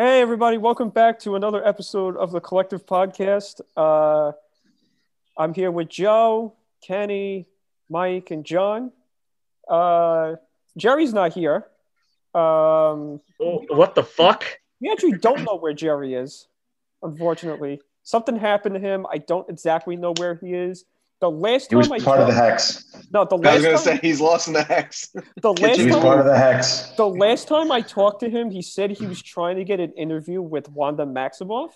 Hey, everybody, welcome back to another episode of the Collective Podcast. Uh, I'm here with Joe, Kenny, Mike, and John. Uh, Jerry's not here. Um, Oh, what the fuck? we actually don't know where Jerry is, unfortunately. Something happened to him. I don't exactly know where he is. The last He was time I part of the hex. no, the last I was last gonna time, say he's lost in the hex. the last He was time part of the hex. The last time I talked to him, he said he was trying to get an interview with Wanda Maximoff.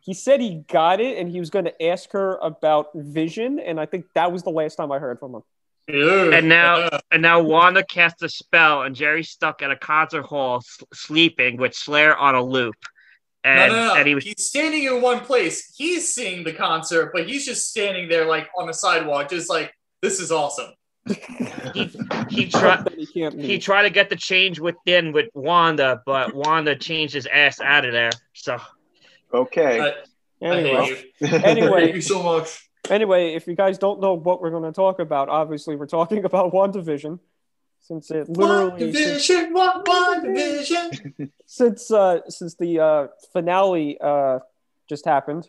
He said he got it and he was going to ask her about Vision, and I think that was the last time I heard from him. And now, and now Wanda cast a spell, and Jerry's stuck at a concert hall s- sleeping with Slayer on a loop. And, no, no, no. and he was He's standing in one place. He's seeing the concert, but he's just standing there, like on the sidewalk, just like this is awesome. he, he tried he he tried to get the change within with Wanda, but Wanda changed his ass out of there. So Okay. Uh, Anyway. Anyway. Thank you so much. anyway, if you guys don't know what we're going to talk about, obviously we're talking about WandaVision, since it One literally since, division, one, one division. since uh since the uh finale uh just happened,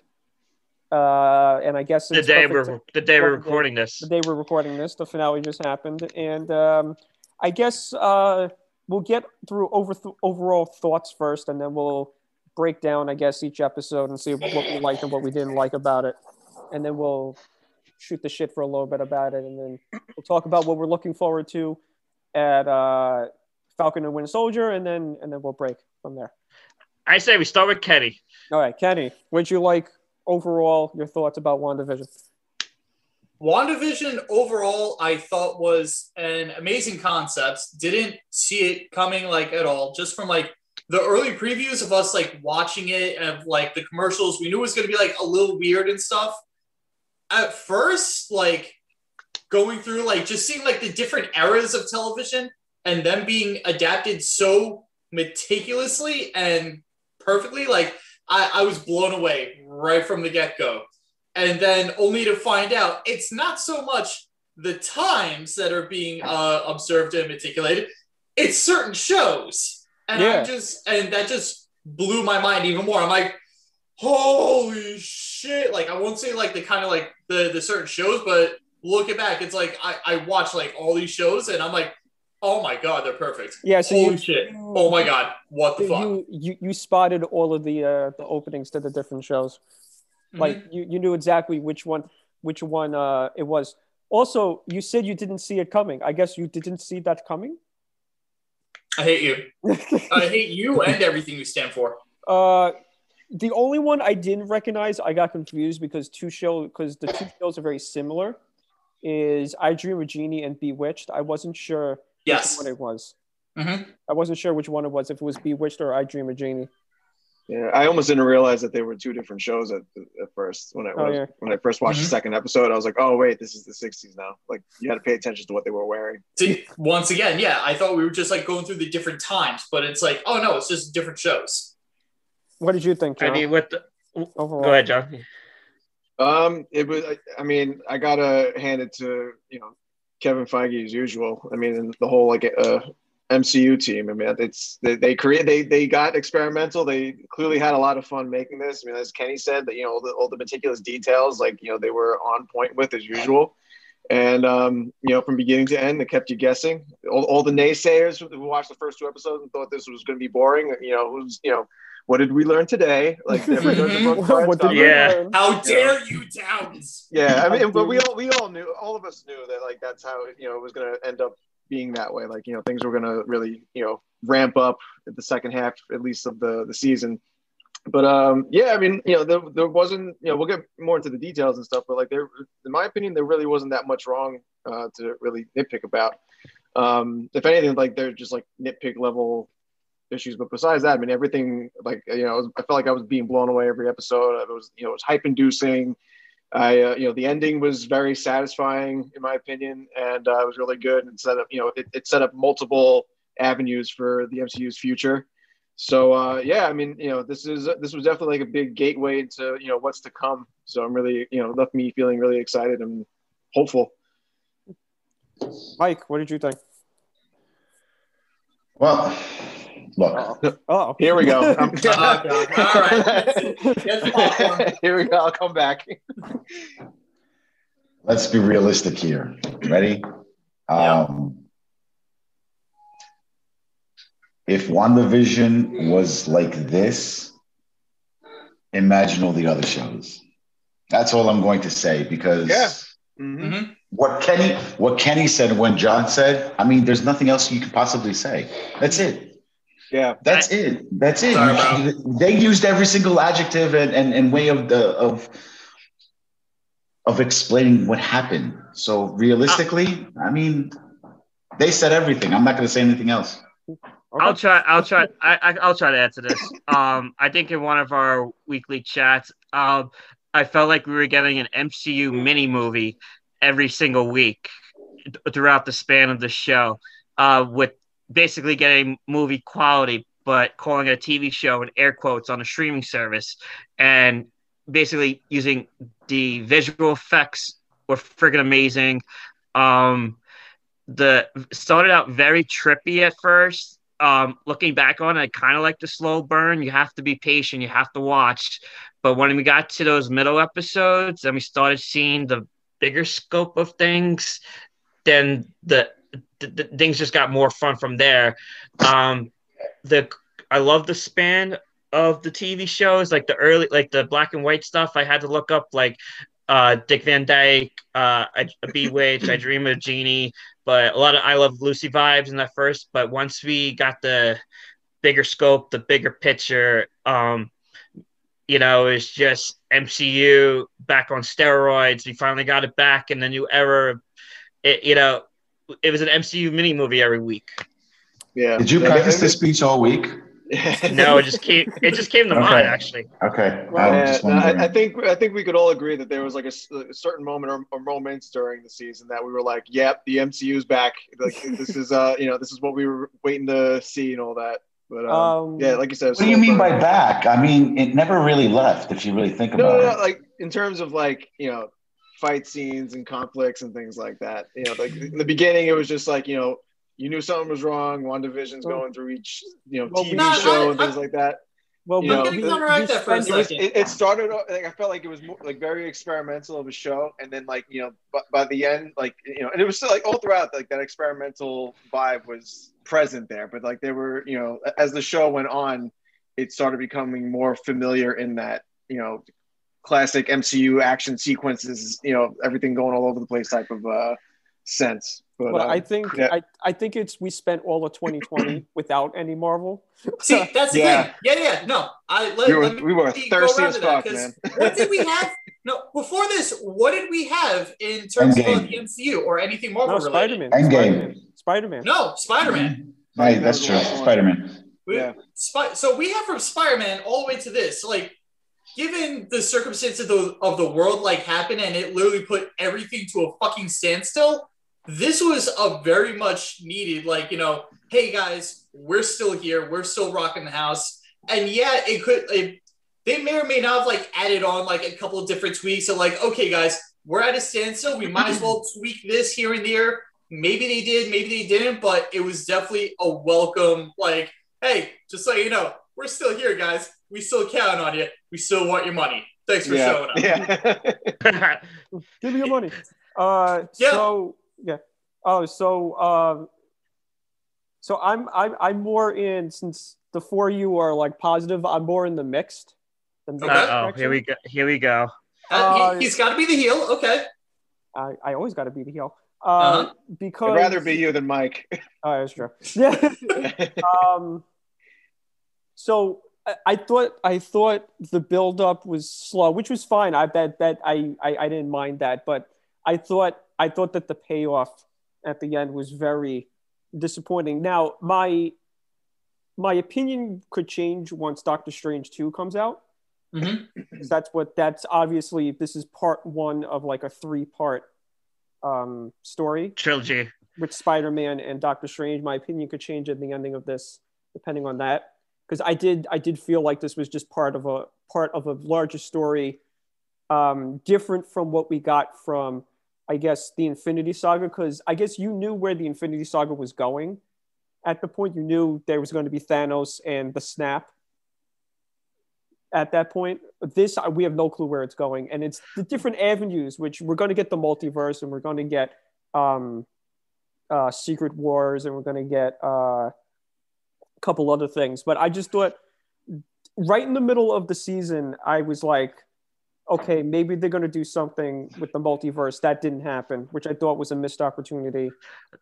uh, and I guess the day we're the day we're perfect day. recording this, the day we're recording this, the finale just happened, and um, I guess uh, we'll get through over overall thoughts first, and then we'll break down, I guess, each episode and see what we liked and what we didn't like about it, and then we'll shoot the shit for a little bit about it, and then we'll talk about what we're looking forward to at uh, Falcon and Winter Soldier, and then and then we'll break from there. I say we start with Kenny. All right, Kenny, what'd you like overall? Your thoughts about WandaVision? WandaVision overall, I thought was an amazing concept. Didn't see it coming like at all. Just from like the early previews of us like watching it and like the commercials, we knew it was gonna be like a little weird and stuff. At first, like going through like just seeing like the different eras of television and them being adapted so meticulously and perfectly, like I, I was blown away right from the get-go. And then only to find out it's not so much the times that are being uh, observed and meticulated it's certain shows. And Yeah. i'm just and that just blew my mind even more. I'm like holy shit. Like i won't say like the kind of like the the certain shows but looking back it's like i i watch like all these shows and i'm like oh my god they're perfect Yeah, so holy you, shit oh my god what the fuck you, you you spotted all of the uh, the openings to the different shows. Mhm. Like you, you knew exactly which one which one uh, it was. Also, you said you didn't see it coming. I guess you didn't see that coming. i hate you i hate you and everything you stand for uh, the only one I didn't recognize, I got confused because two show because the two shows are very similar. Is I Dream of Jeannie and Bewitched. I wasn't sure yes which one it was. Mhm. I wasn't sure which one it was. If it was Bewitched or I Dream of Jeannie. Yeah, I almost didn't realize that they were two different shows at, at first. When I when, Oh, I was- yeah. when I first watched Mhm. the second episode, I was like, "Oh wait, this is the '60s now." Like you had to pay attention to what they were wearing. See, once again, yeah, I thought we were just like going through the different times, but it's like, oh no, it's just different shows. What did you think, I John? mean, with the, overall? go ahead, John. Um, it was. I- mean, I gotta hand it to you know Kevin Feige as usual. I mean, the whole like uh, MCU team. I mean, it's they, they create they they got experimental. They clearly had a lot of fun making this. I mean, as Kenny said, that you know all the, all the meticulous details, like you know they were on point with as usual. And um, you know, from beginning to end, they kept you guessing. All, all the naysayers who watched the first two episodes and thought this was going to be boring, you know, who's you know, what did we learn today? Like, never goes above what did you Yeah. learn? How dare you, Downs? yeah, I mean, but we all we all knew, all of us knew that like that's how you know it was going to end up being that way. Like you know, things were going to really you know ramp up at the second half at least of the the season. But um, yeah, I mean, you know, there, there wasn't, you know, we'll get more into the details and stuff, but like there, in my opinion, there really wasn't that much wrong uh, to really nitpick about. Um, if anything, like they're just like nitpick level issues. But besides that, I mean, everything like you know, I felt like I was being blown away every episode. It was you know, it was hype inducing. I uh, you know, the ending was very satisfying in my opinion, and uh, it was really good and set up you know, it, it set up multiple avenues for the MCU's future. So uh, yeah, I mean, you know, this is this was definitely like a big gateway into you know what's to come. So I'm really you know left me feeling really excited and hopeful. Mike, what did you think? Well, Look, Oh, Here we go. Oh, God. All right. That's it. Get the popcorn. Here we go. I'll come back. let's be realistic here. Ready? Yeah. Um, if WandaVision was like this, imagine all the other shows. That's all I'm going to say because Yeah. Mhm. Mhm. what Kenny what Kenny said when John said, I mean, there's nothing else you could possibly say. That's it. Yeah. That's it. That's it. Sorry, they used every single adjective and, and, and way of the of of explaining what happened. So realistically, I mean, they said everything. I'm not going to say anything else. I'll try. I'll try. I, I I'll try to answer this. Um, I think in one of our weekly chats, um, I felt like we were getting an MCU mini movie every single week throughout the span of the show, uh, with basically getting movie quality, but calling it a TV show in air quotes on a streaming service, and basically using the visual effects were friggin' amazing. Um, the started out very trippy at first. Um, looking back on it, I kind of like the slow burn. You have to be patient. You have to watch. But when we got to those middle episodes and we started seeing the bigger scope of things, then the, the, the things just got more fun from there. Um, the I love the span of the TV shows, like the early, like the black and white stuff. I had to look up like uh, Dick Van Dyke, uh, I, I Dream of Jeannie, but a lot of I Love Lucy vibes in that first. But once we got the bigger scope, the bigger picture, um, you know, it's just MCU back on steroids. We finally got it back in the new era. It, you know, it was an MCU mini movie every week. Yeah. Did you practice this speech all week? No, it just came. It just came to Okay. mind actually. Okay. Yeah, I'm just no, wondering. I, I think I think we could all agree that there was like a certain moment or, or moments during the season that we were like, "Yep, the MCU's back. Like this is uh, you know, this is what we were waiting to see and all that." But um, Um, yeah, like you said, what do you mean by back? I mean, it never really left, if you really think no, about no, it. no, like in terms of like you know, fight scenes and conflicts and things like that. You know, like in the beginning, it was just like you know, you knew something was wrong. WandaVision's Well- going through each you know Well, TV we- No, show I- and things like that. Well, You we- know, we- I'm we gonna counteract that for a spent- it was it, it started off like I felt like it was more, like very experimental of a show, and then like you know, by, by the end, like you know, and it was still like all throughout, like that experimental vibe was present there, but like they were, you know, as the show went on, it started becoming more familiar in that you know, classic MCU action sequences, you know, everything going all over the place type of uh sense. But Well, um, I think yeah. I, I think it's we spent all of 2020 without any Marvel. See, that's the Yeah. thing. Yeah, yeah. No, I let, we were let me we were me go thirsty around as to that, fuck, 'cause man. what did we have? No, before this, what did we have in terms of Endgame. the MCU or anything Marvel No, related? Spider-Man. Endgame. Spider-Man. No, Spider-Man. Right, that's true. Spider Man. We- Yeah. Spy- so we have from Spider-Man all the way to this. Like, given the circumstances of the, of the world, like happened, and it literally put everything to a fucking standstill. This was a very much needed, like you know, hey guys, we're still here, we're still rocking the house, and yeah, it could. It, they may or may not have like added on like a couple of different tweaks. So like, okay, guys, we're at a standstill. We might as well tweak this here and there. Maybe they did, maybe they didn't, but it was definitely a welcome. Like, hey, just so you know, we're still here, guys. We still count on you. We still want your money. Thanks for showing up. Yeah. Give me your money. Uh, Yeah. So yeah. Oh, so um, so I'm I'm I'm more in since the four of you are like positive. I'm more in the mixed. The Okay. Uh oh, here we go. Here we go. Uh, Uh, he, has got to be the heel. Okay. I, I always got to be the heel. Uh, Uh-huh. because I'd rather be you than Mike. Oh, that's true. Yeah. um, so I, I thought I thought the buildup was slow, which was fine. I bet that I, I I didn't mind that, but I thought I thought that the payoff at the end was very disappointing. Now my my opinion could change once Doctor Strange two comes out. Mhm. 'Cause That's what that's obviously this is part one of like a three part um, story Trilogy. with Spider-Man and Doctor Strange. My opinion could change at the ending of this, depending on that. Because I did, I did feel like this was just part of a part of a larger story, um, different from what we got from, I guess, the Infinity Saga. Because I guess you knew where the Infinity Saga was going, at the point you knew there was going to be Thanos and the snap. At that point, this we have no clue where it's going, and it's the different avenues. Which we're going to get the multiverse, and we're going to get um, uh, Secret Wars, and we're going to get uh, a couple other things. But I just thought, right in the middle of the season, I was like, okay, maybe they're going to do something with the multiverse. That didn't happen, which I thought was a missed opportunity.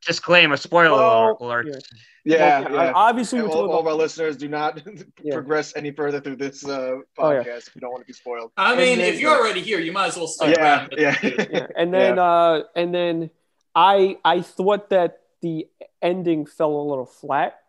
Disclaimer, spoiler Well, alert. yeah. Yeah, Well, yeah. Obviously, And all, all of our listeners do not Yeah. progress any further through this uh, Oh, yeah. podcast if you don't want to be spoiled. I And mean, then- if you're already here, you might as well stick yeah, around. yeah. yeah. and then uh and then i i thought that the ending fell a little flat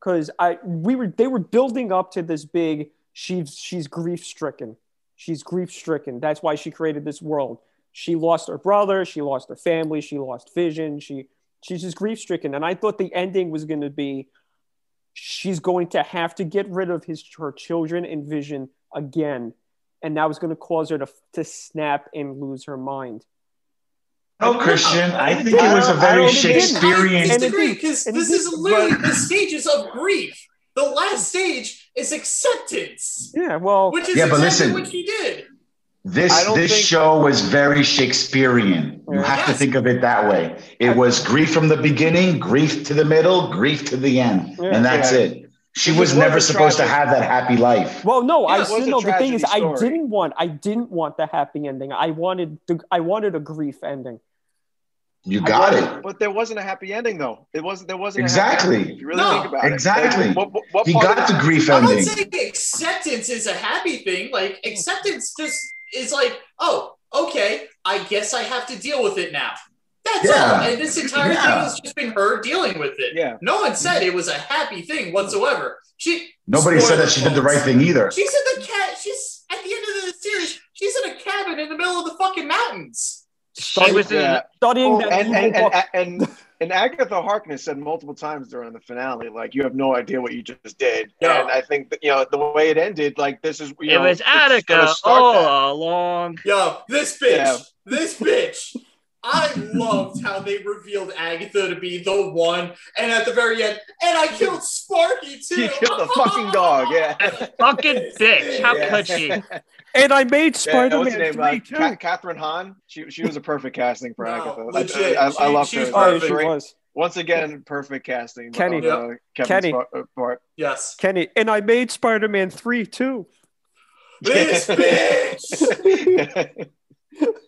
because i we were they were building up to this big she's she's grief stricken she's grief stricken that's why she created this world she lost her brother she lost her family she lost vision she she's just grief stricken and i thought the ending was going to be she's going to have to get rid of his her children and vision again and that was going to cause her to to snap and lose her mind No, Christian. I think it was a very don't think it did. I Shakespearean. And it disagree because this is literally the stages of grief. The last stage is acceptance, yeah well which is Yeah, but exactly listen. what he did. This this think- show was very Shakespearean. You Yeah. have to think of it that way. It was grief from the beginning, grief to the middle, grief to the end, Yeah. and that's Yeah. it. She was was never a supposed to have that happy life. Well, no, Yeah, I it still was no. The thing is, tragedy I didn't want, I didn't want the happy ending. I wanted, the, I wanted a grief ending. You got wanted- it. But there wasn't a happy ending, though. It wasn't. There wasn't a Exactly. happy if you really No. think about Exactly. it. Like, what, what, what He got the grief I'm not ending. saying acceptance is a happy thing. Like acceptance just is like, oh, okay, I guess I have to deal with it now. That's Yeah. all. And this entire Yeah. thing has just been her dealing with it. Yeah. No one said it was a happy thing whatsoever. She Nobody said that she did the right thing either. She's in the cat. She's at the end of the series. She's in a cabin in the middle of the fucking mountains. She was Yeah. Studying Oh, that and, evil and, book. and, and, and Agatha Harkness said multiple times during the finale, like, you have no idea what you just did. Yeah. And I think that, you know, the way it ended, like, this is, you it know, was it's Agatha start that. all along. Yo, this bitch. Yeah. This bitch. I loved how they revealed Agatha to be the one, and at the very end, and I killed Sparky too. She killed the fucking dog, yeah. That fucking bitch. How Yeah. could she? and I made Yeah, what's her Spider-Man name? three Uh, too. Ca- Kathryn Hahn. She she was a perfect casting for No, Agatha. I- legit. I, I, She- love her. oh, perfect. she was Once again, perfect casting. Kenny. on, uh, Kevin Kenny. Spar- uh, part. yes. Kenny, and I made Spider-Man three too. This bitch.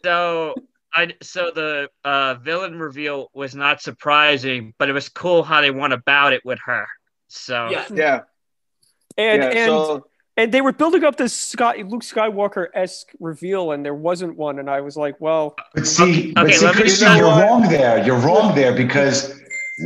So I so the uh, villain reveal was not surprising, but it was cool how they went about it with her. So Yeah. yeah, And yeah. and so and they were building up this Scott Luke Skywalker esque reveal, and there wasn't one. And I was like, well, But see, but Okay, see, let me- Christian, you know you're what? wrong there. You're wrong there because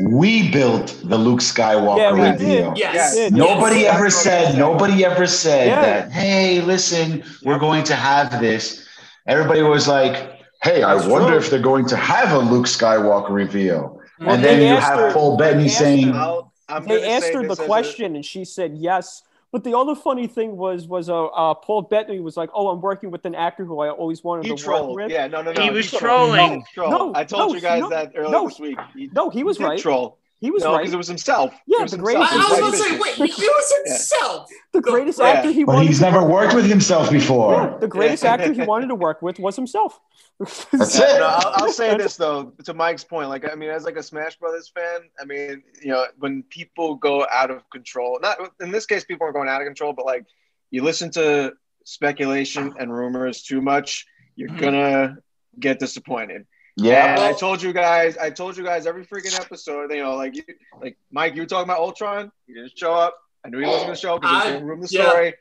we built the Luke Skywalker Yeah, we reveal. did. Yes. Yes. Nobody Yes. ever said, nobody ever said Yeah. that, hey, listen, we're going to have this. Everybody was like, hey, I That's wonder true. if they're going to have a Luke Skywalker reveal. Well, and then you have her- Paul Bettany they saying, her- I'll, I'm they gonna asked her the this as a- question, and she said yes. But the other funny thing was, was uh, uh, Paul Bettany was like, "Oh, I'm working with an actor who I always wanted he to work with." Yeah, no, no, no. He was trolled. trolling. He trolled. No, I told no, you guys no, that earlier no. this week. He, No, he was did right. troll. He was no, right. because it was himself. Yeah, It was the himself. greatest- I, I was gonna say, wait, he was himself. the greatest Yeah. actor he but wanted. he's to never work worked with himself before. Yeah, the greatest actor he wanted to work with was himself. That's it. no, I'll, I'll say this though, to Mike's point. Like, I mean, as like a Smash Brothers fan, I mean, you know, when people go out of control, not in this case, people aren't going out of control, but like, you listen to speculation and rumors too much, you're Mhm. gonna get disappointed. Yeah. And I told you guys, I told you guys every freaking episode, you know, like, you, like Mike, you were talking about Ultron, he didn't show up. I knew he wasn't gonna show up because he I- was gonna ruin the yeah. story.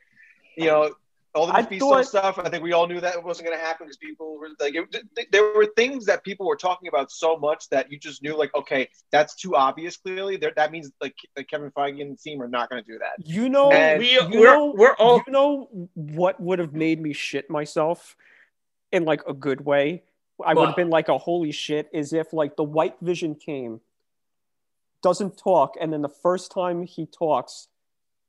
You know, all the I Mephisto thought- stuff. I think we all knew that it wasn't going to happen because people were like, it, th- there were things that people were talking about so much that you just knew, like, okay, that's too obvious. Clearly, there, that means like, like Kevin Feige and the team are not going to do that. You know, And we you we're know, we're all you know what would have made me shit myself in like a good way. I would have been like a holy shit is if like the white vision came, doesn't talk, and then the first time he talks,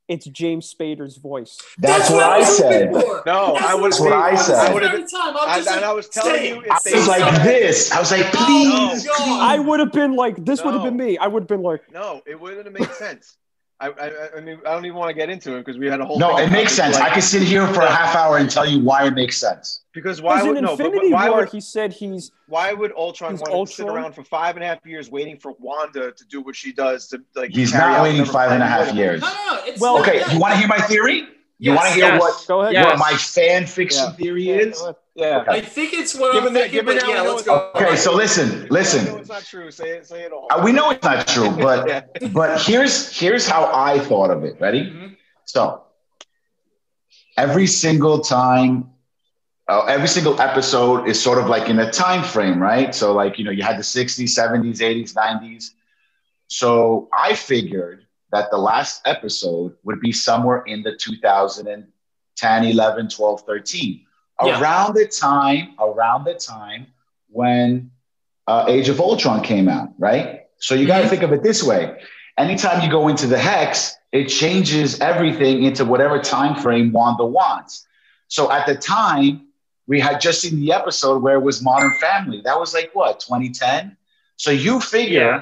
it's James Spader's voice. That's, what I was said. hoping for. No, I would That's what I said. I would have. Every time, I'm I, just and I was telling you, it, I was like say this. I was like, Oh, please. I would have been like, this would have been me. I would have been like, No, it wouldn't have made sense. I, I, I mean, I don't even want to get into it because we had a whole. No, thing it makes sense. like- I could sit here for a half hour and tell you why it makes sense. because why because would in no? But, but Infinity why War, would he said he's why would Ultron He's want to sit around for five and a half years waiting for Wanda to do what she does to like? He's not waiting whatever five and a plan half he would years. No, no, no. It's Well- not Okay, that. you want to hear my theory? You Yes. want to hear Yes. what, go ahead. Yeah. what my fan fiction Yeah. theory Yeah, is? Yeah. Okay. I think it's what Given I'm that- thinking, given but how yeah, let's go. Okay, so listen, No, listen. it's not true. Say it. Say it all. Uh, we know it's not true, but Yeah. but here's here's how I thought of it. Ready? Mhm. So every single time, uh, every single episode is sort of like in a time frame, right? So like you know, you had the '60s, '70s, '80s, '90s. So I figured that the last episode would be somewhere in the 2010, 11, 12, 13, Yeah. around the time, around the time when uh, Age of Ultron came out, right? So you got to Mhm. think of it this way: anytime you go into the hex, it changes everything into whatever time frame Wanda wants. So at the time, we had just seen the episode where it was Modern Family. That was like what 2010. So you figure Yeah.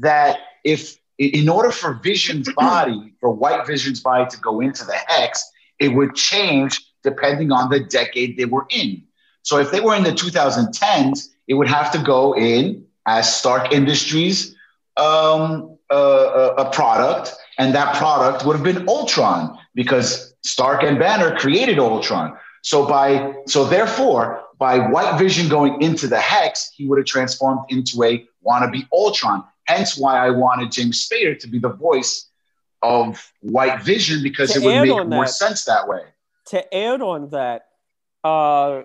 that if in order for Vision's body, for White Vision's body to go into the hex, it would change depending on the decade they were in. So if they were in the 2010s, it would have to go in as Stark Industries um, uh, a product, and that product would have been Ultron because Stark and Banner created Ultron. So by so therefore, by White Vision going into the hex, he would have transformed into a wannabe Ultron. Hence why I wanted James Spader to be the voice of White Vision because To it would make more that- sense that way. to add on that, uh,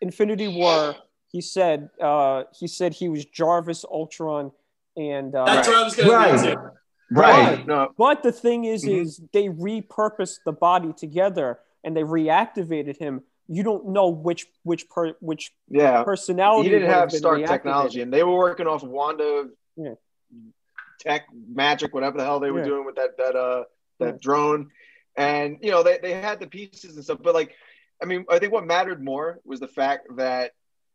Infinity War, he said uh, he said he was Jarvis, Ultron, and uh, That's what I was going to Right. get to. Right. No. But the thing is, Mhm. is they repurposed the body together and they reactivated him. You don't know which which per which Yeah. personality He didn't would have been Stark technology, and they were working off Wanda Yeah. tech, magic, whatever the hell they were Yeah. doing with that that uh that Yeah. drone. And you know they, they had the pieces and stuff, but like, I mean, I think what mattered more was the fact that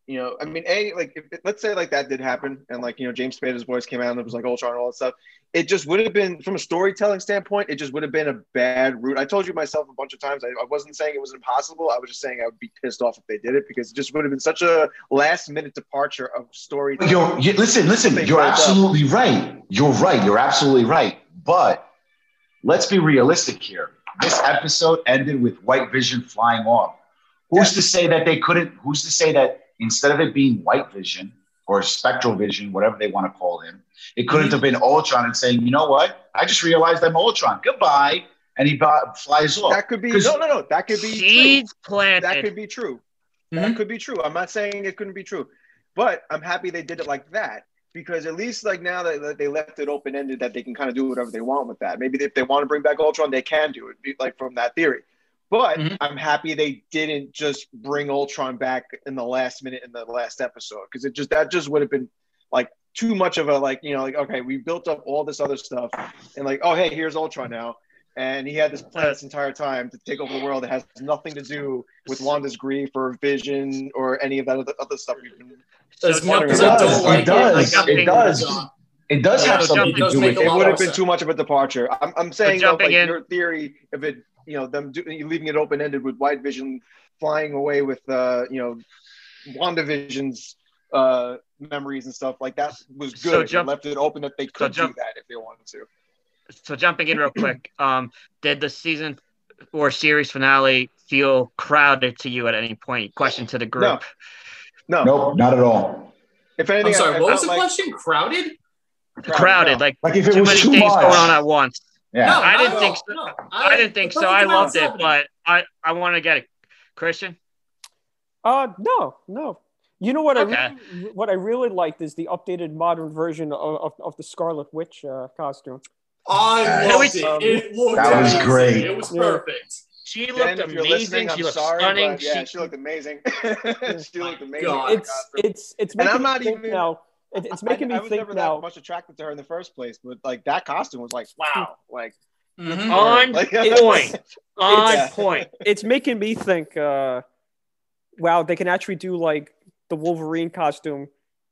you know, I mean, a like if, let's say like that did happen, and like you know James Spader's voice came out and it was like Ultron and all that stuff. It just would have been from a storytelling standpoint, it just would have been a bad route. I told you myself a bunch of times. I, I wasn't saying it was impossible. I was just saying I would be pissed off if they did it because it just would have been such a last minute departure of story. You're, you, listen, listen, you're built up. absolutely right. You're right. You're absolutely right. But let's be realistic here. This episode ended with White Vision flying off. Who's to say that they couldn't? Who's to say that instead of it being White Vision or Spectral Vision, whatever they want to call him, it couldn't Mm-hmm. have been Ultron and saying, you know what? I just realized I'm Ultron. Goodbye. And he ba- flies off. That could be 'Cause- no, no, no. That could be true. Seeds That could be true. Mhm. That could be true. I'm not saying it couldn't be true, but I'm happy they did it like that because at least like now that that they left it open ended, that they can kind of do whatever they want with that. Maybe if they want to bring back Ultron, they can do it, be- like from that theory. But Mhm. I'm happy they didn't just bring Ultron back in the last minute in the last episode because it just that just would have been like too much of a like you know like okay we built up all this other stuff and like oh hey here's Ultron now and he had this plan this entire time to take over the world that has nothing to do with Wanda's grief or Vision or any of that other, other stuff we've been. As much as I It does, don't like it does, like, it does. it does Yeah, have so something to do with it. It would have been sense. too much of a departure. I'm, I'm saying though, like in- your theory if it, you know, them do, leaving it open ended with White Vision flying away with, uh, you know, WandaVision's uh, memories and stuff like that was good. So jump- left it open that they could jump- do that if they wanted to. so jumping in real quick, um, did the season or series finale feel crowded to you at any point? Question to the group. No, Nope, not at all. if anything, I'm sorry, I, I what was felt the like question? Crowded? Crowded, no. like Like if it too was many too things much. going on at once. Yeah. No, I didn't at think so. No, I didn't think so. I perfect amount loved it, but I I want to get it. Christian, Uh, no, no. You know what Okay. I really, what I really liked is the updated modern version of, of, of the Scarlet Witch uh, costume. I loved we- it. Um, It looked That was great. It was Yeah. perfect. she looked Ben, amazing. she looked sorry, stunning. but yeah, she, she looked amazing. she looked amazing. God. in that It's it's it's And I'm not even- now. It, it's making I, I me was think never now. that much attracted to her in the first place, but like that costume was like wow, like Mhm. On Like- point. On Yeah. point. it's making me think. Uh, wow, they can actually do like the Wolverine costume.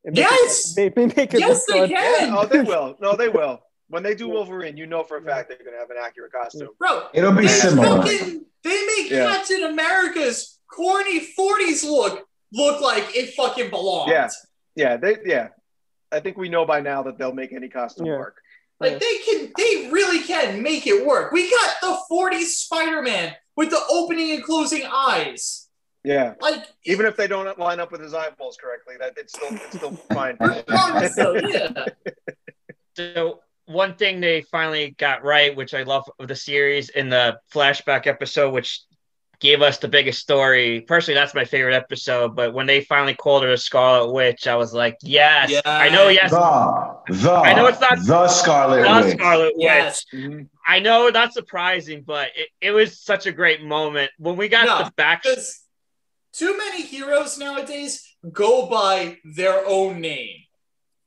and make it- Yes! make, make it Yes, they good. can. oh, they will. No, they will. When they do Wolverine, you know for a fact they're gonna have an accurate costume. Bro, It'll be they similar. fucking- they make Yeah. Captain America's corny 40s look look like it fucking belongs. Yeah. Yeah, they yeah. I think we know by now that they'll make any costume Yeah. work. Like they can, they really can make it work. We got the 40s Spider-Man with the opening and closing eyes. Yeah. Like Even if they don't line up with his eyeballs correctly, that it's still it's still fine. regardless, though, yeah. So one thing they finally got right, which I love of the series in the flashback episode, which gave us the biggest story. Personally, that's my favorite episode. But when they finally called her a Scarlet Witch, I was like, yes, Yeah. I know, yes, The, the, I know it's not- the Scarlet the Witch. Scarlet Witch. Yes. I know not surprising, but it, it was such a great moment when we got No, the back. Because too many heroes nowadays go by their own name.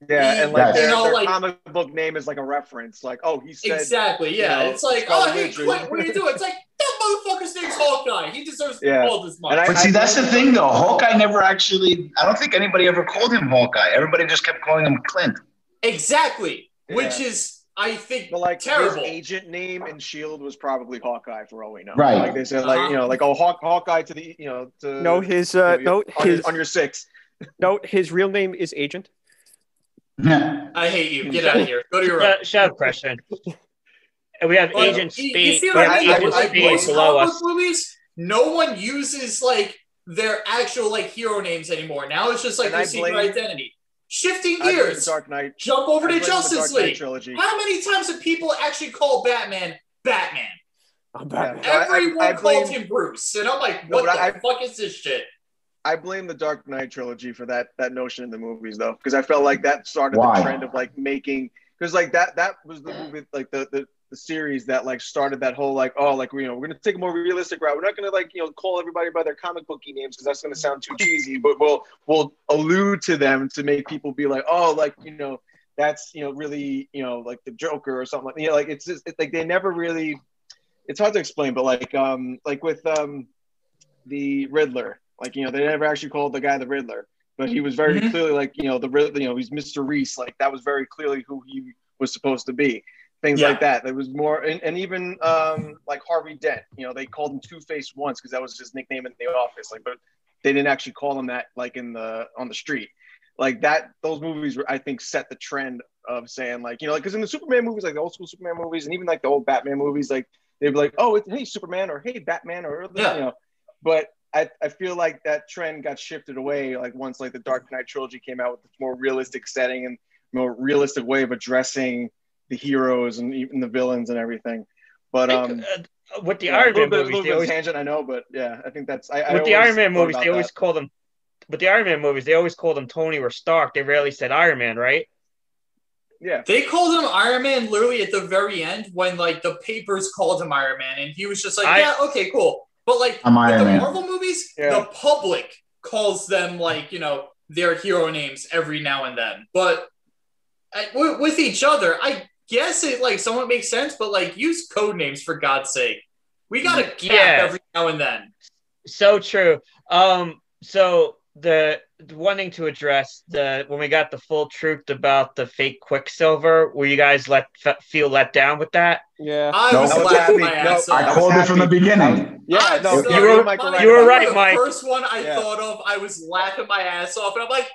Yeah, and like Yes. their, You know, their like- comic book name is like a reference. Like, oh, he said exactly. Yeah. you know, it's like, Scarlet oh, hey, Witch or- Clint, what are you doing? It's like that motherfucker's name's Hawkeye. He deserves to be Yeah. called as much. I- But see, that's the thing, though. Hawkeye never actually. I don't think anybody ever called him Hawkeye. Everybody just kept calling him Clint. exactly. Which is, I think, But like terrible. his agent name in Shield was probably Hawkeye for all we know. Right. Like they said, like you know, like oh Hawk, Hawkeye to the you know to No, his uh, you no, on, his his, on your six. no, his real name is Agent. Yeah. I hate you. Get out of here. Go to your room. Shut up, Christian. And we have Well, Agent you- Speed. You see what have I mean? Agent Like, Speed most below us. movies, no one uses like their actual like hero names anymore. Now it's just like And their I secret blame- identity. Shifting I blame the gears. Dark Knight. Jump over I to blame Justice League. trilogy. How many times have people actually called Batman Batman? I'm Yeah. back. No, I- I- Everyone I blame- him Bruce, and I'm like, what but the I- fuck is this shit? I blame the Dark Knight trilogy for that that notion in the movies though, because I felt like that started Why? the trend of like making because like that that was the movie like the, the the series that like started that whole like oh like you know we're gonna take a more realistic route. We're not gonna like you know call everybody by their comic booky names because that's gonna sound too cheesy, but we'll we'll allude to them to make people be like oh like you know that's you know really you know like the Joker or something like you know like it's just it's like they never really it's hard to explain, but like um like with um the Riddler. Like, you know, they never actually called the guy the Riddler, but he was very Mhm. clearly like, you know, the Riddler, you know, he's Mr. Reese. Like, that was very clearly who he was supposed to be. Things Yeah. like that. There was more, and, and even um, like Harvey Dent, you know, they called him Two Face once because that was his nickname in the office. Like, but they didn't actually call him that, like in the on the street. Like that, those movies, were, I think, set the trend of saying like, you know, because in the Superman movies, like the old school Superman movies, and even like the old Batman movies, like they'd be like, oh, it's, hey Superman or hey Batman or Yeah. you know, but I, I feel like that trend got shifted away like once like the Dark Knight trilogy came out with this more realistic setting and more realistic way of addressing the heroes and even the villains and everything. But um, Uh, with the yeah, Iron Man bit, movies, they bit of always tangent, I know, but yeah, I think that's I, I with the Iron Man movies, they always that. call them. With the Iron Man movies, they always called them Tony or Stark. They rarely said Iron Man, right? yeah. They called him Iron Man literally at the very end when like the papers called him Iron Man, and he was just like, I- yeah, okay, cool. But like I'm Iron the Man. Marvel movies, Yeah. the public calls them like you know their hero names every now and then. But I, with, with each other, I guess it like somewhat makes sense. But like use code names for God's sake. We got to cap Yeah. every now and then. So true. Um, so the, the wanting to address the when we got the full truth about the fake Quicksilver, were you guys let f- feel let down with that? Yeah. I No, was I was laughing my happy. No, I called it from the beginning. Yeah, I'm no, sorry. You were- Michael Mike, you were you right, the Mike. First one I Yeah. thought of, I was laughing my ass off, and I'm like, "Ha,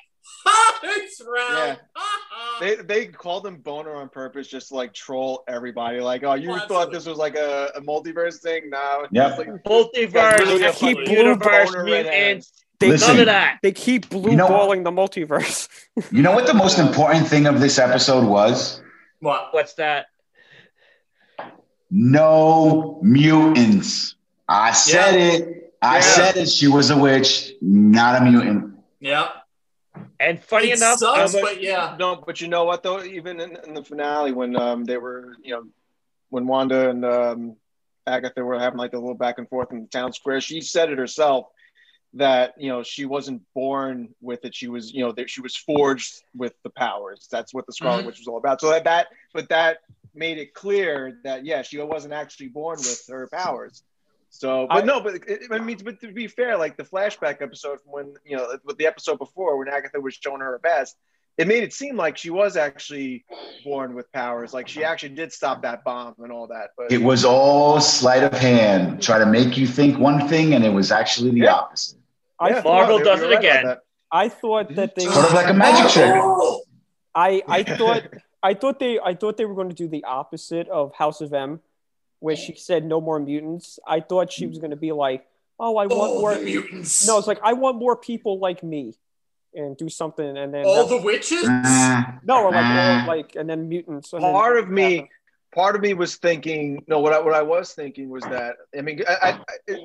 it's round." Yeah. Ha, ha. They they called him Bohner on purpose, just to, like troll everybody. Like, oh, you Oh, thought this was like a, a multiverse thing? No, yeah, like Multiverse, really I a keep fucking universe, boner mutants, They, Listen. none of that. they keep blue You know- balling the multiverse. You know what the most important thing of this episode was? What? What's that? No mutants. I said it. I Yeah. said it. She was a witch, not a mutant. Yeah. And funny it enough, sucks, um, but yeah. no. But you know what though? Even in, in the finale, when um they were, you know, when Wanda and um Agatha were having like a little back and forth in the town square, she said it herself that you know she wasn't born with it. She was, you know, that she was forged with the powers. That's what the Scarlet Mhm. Witch was all about. So that that, but that made it clear that yeah, she wasn't actually born with her powers. So, I- but no, but it, I mean, but to be fair, like the flashback episode from when you know, with the episode before when Agatha was showing her her best, it made it seem like she was actually born with powers. Like she actually did stop that bomb and all that. But It was all sleight of hand, try to make you think one thing, and it was actually the Yeah. opposite. I, Yeah, Marvel no, does it right again. I thought that they Sort of like a oh! magic trick. Oh! I I thought I thought they I thought they were going to do the opposite of House of M, where she said no more mutants. I thought she was going to be like, oh, I want All more. the mutants. No, it's like I want more people like me, and do something, and then all the witches. No, or like or like and then mutants. and then- part of me part of me was thinking no what I, what I was thinking was that i mean I, I, it,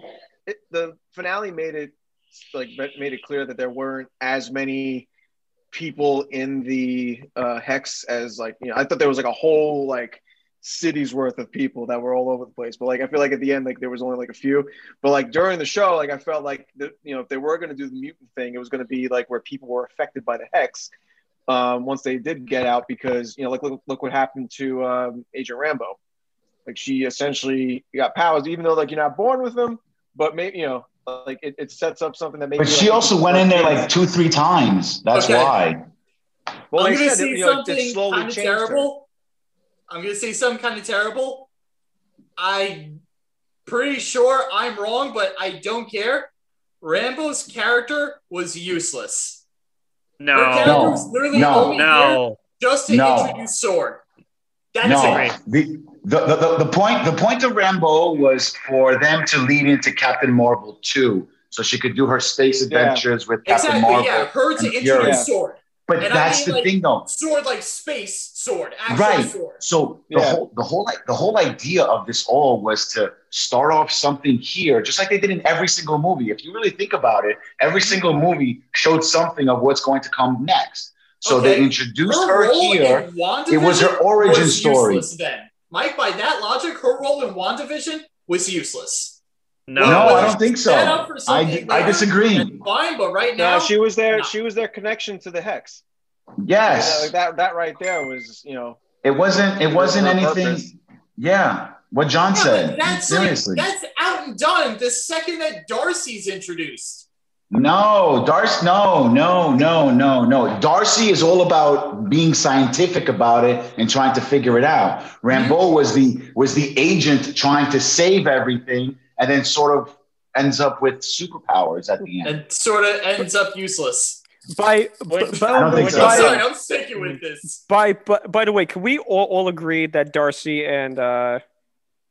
it, the finale made it like made it clear that there weren't as many people in the uh, hex as like you know i thought there was like a whole like city's worth of people that were all over the place but like i feel like at the end like there was only like a few but like during the show like i felt like the, you know if they were going to do the mutant thing it was going to be like where people were affected by the hex um, once they did get out because you know like look, look what happened to um, Agent Rambeau. Like she essentially got powers, even though like you're not born with them, but maybe you know like it, it sets up something that maybe. But she like, also went in there like two, three times. That's Okay. why. Well, I'm like gonna said, say you know, it something slowly kind of changed her. Terrible. I'm gonna say something kind of terrible. I'm pretty sure I'm wrong, but I don't care. Rambeau's character was useless. Her character No, was literally No. only here no. just to No. introduce Sword. That's No, it. the, the, the, the, the point the point of Rambeau was for them to lead into Captain Marvel 2, so she could do her space Yeah. adventures with Captain Exactly, Marvel. yeah. Her to introduce Fury. Sword. But And I that's mean, the like- thing, though. Sword like space sword. Actual Right. sword. So the Yeah. whole the whole like the whole idea of this all was to start off something here, just like they did in every single movie. If you really think about it, every single mm-hmm. movie showed something of what's going to come next. So they introduced her, role here. in It was her origin was story. then. Mike, by that logic, her role in WandaVision was useless. No, No, I don't think so. set up for I, I disagree. Fine, but right now, No, she was there. no. She was their connection to the hex. Yes, Like that. That right there was you know. it wasn't. It wasn't anything. purpose. Yeah, what John Yeah, said. that's Seriously. like that's out and done the second that Darcy's introduced. No, Darcy, no, no, no, no, no. Darcy is all about being scientific about it and trying to figure it out. Rambeau mm-hmm. was the was the agent trying to save everything and then sort of ends up with superpowers at the end. and sort of ends up useless. By What- by, I don't think by, so. I'm by, sorry, I'm sticking with this. by, by, by the way, can we all, all agree that Darcy and uh,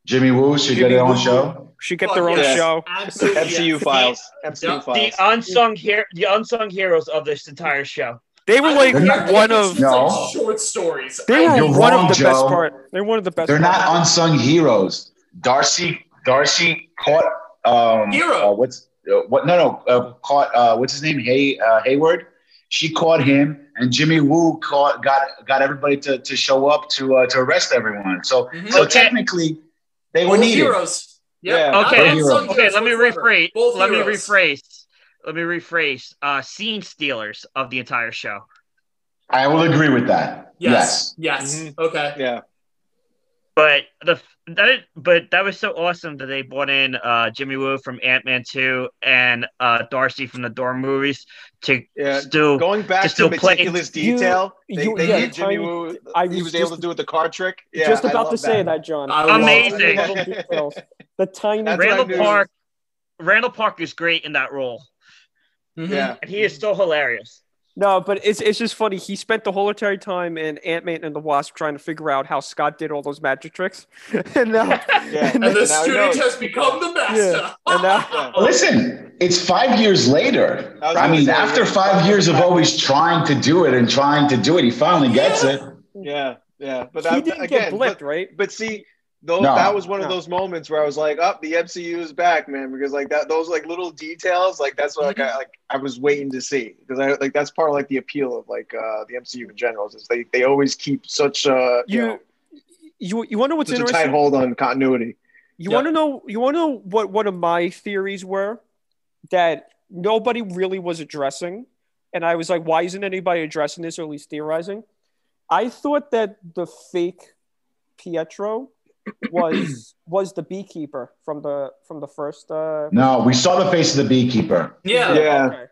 Jimmy Woo should get Jimmy their own Woo. show. should get Fuck their own yes. show? Absolutely. MCU yes. files. MCU Yeah. files. the unsung hero, the unsung heroes of this entire show. They were like don't They're care not- one of it's No. like short stories. they were You're one wrong, of the best part. They're one of the best. They're part. not unsung heroes. Darcy Darcy caught um Hero. uh, what's what no no uh, caught uh, what's his name Hay uh, Hayward. She caught him, and Jimmy Woo caught got got everybody to, to show up to uh, to arrest everyone. So Mhm. so Okay. technically they were needed. heroes. Yep. Yeah. Okay, unsung Okay, let me rephrase. Both Let me rephrase. Let me rephrase. Uh, scene stealers of the entire show. I will agree with that. Yes. Yes. Mhm. Okay. Yeah. But the that but that was so awesome that they brought in uh, Jimmy Woo from Ant Man two and uh, Darcy from the Thor movies to Yeah. still Going back to to still play- meticulous You- detail, they, you- they yeah, gave Jimmy tiny- Woo. I he was was able to do it the card trick. Yeah, Just about love to say that, John. I Amazing. tiny little details. The tiny. That's Randall. Park. Randall Park is great in that role, Mhm. Yeah. and he is still hilarious. No, but it's it's just funny. He spent the whole entire time in Ant Man and the Wasp trying to figure out how Scott did all those magic tricks, and now, Yeah. and And the student knows. has become the master. Yeah, and now- Listen, it's five years later. I I mean, say, after yeah. five years of always trying to do it and trying to do it, he finally gets it. Yeah. Yeah. But he that, didn't again, get but- right? But see, though No. that was one of those moments where I was like, "Up, the MCU is back, man!" Because like that, those like little details, like that's what like, I, like I was waiting to see because I like that's part of like the appeal of like uh the MCU in general is they they always keep such uh you, You know you you want to what's such a tight hold on continuity. You Yeah. want to know? You want to know what one of my theories were that nobody really was addressing, and I was like, why isn't anybody addressing this or at least theorizing? I thought that the fake Pietro was was the beekeeper from the from the first. Uh, No, we saw the face of the beekeeper. Yeah. Yeah. Okay.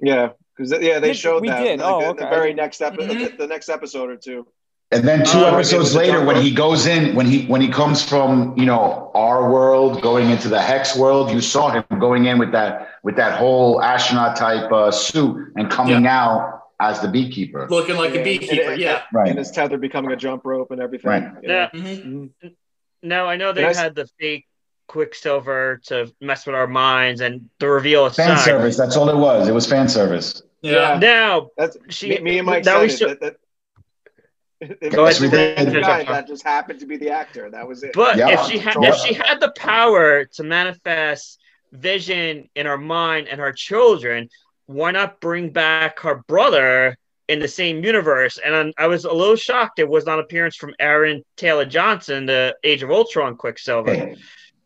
Yeah, because yeah, they Did- showed we that did. like, Oh, the, okay. the very next episode, Mhm. the next episode or two. And then two Oh, episodes later, when he goes in, when he when he comes from you know our world going into the hex world, you saw him going in with that with that whole astronaut type uh, suit and coming out as the beekeeper. Looking like Yeah, a beekeeper. and- yeah. Right. And his tether becoming a jump rope and everything. Right. Yeah. Mhm. Mhm. Now I know they And I s- had the fake Quicksilver to mess with our minds and the reveal Fan service. That's all it was. It was fan service. Yeah. Now That's she me, me and Mike now said we should- that, that, Go ahead, the we random did. guy that just happened to be the actor. That was it. But Yeah. if she had if she had the power to manifest vision in her mind and her children, why not bring back her brother in the same universe? And I was a little shocked it was not appearance from Aaron Taylor Johnson, the Age of Ultron Quicksilver. Okay.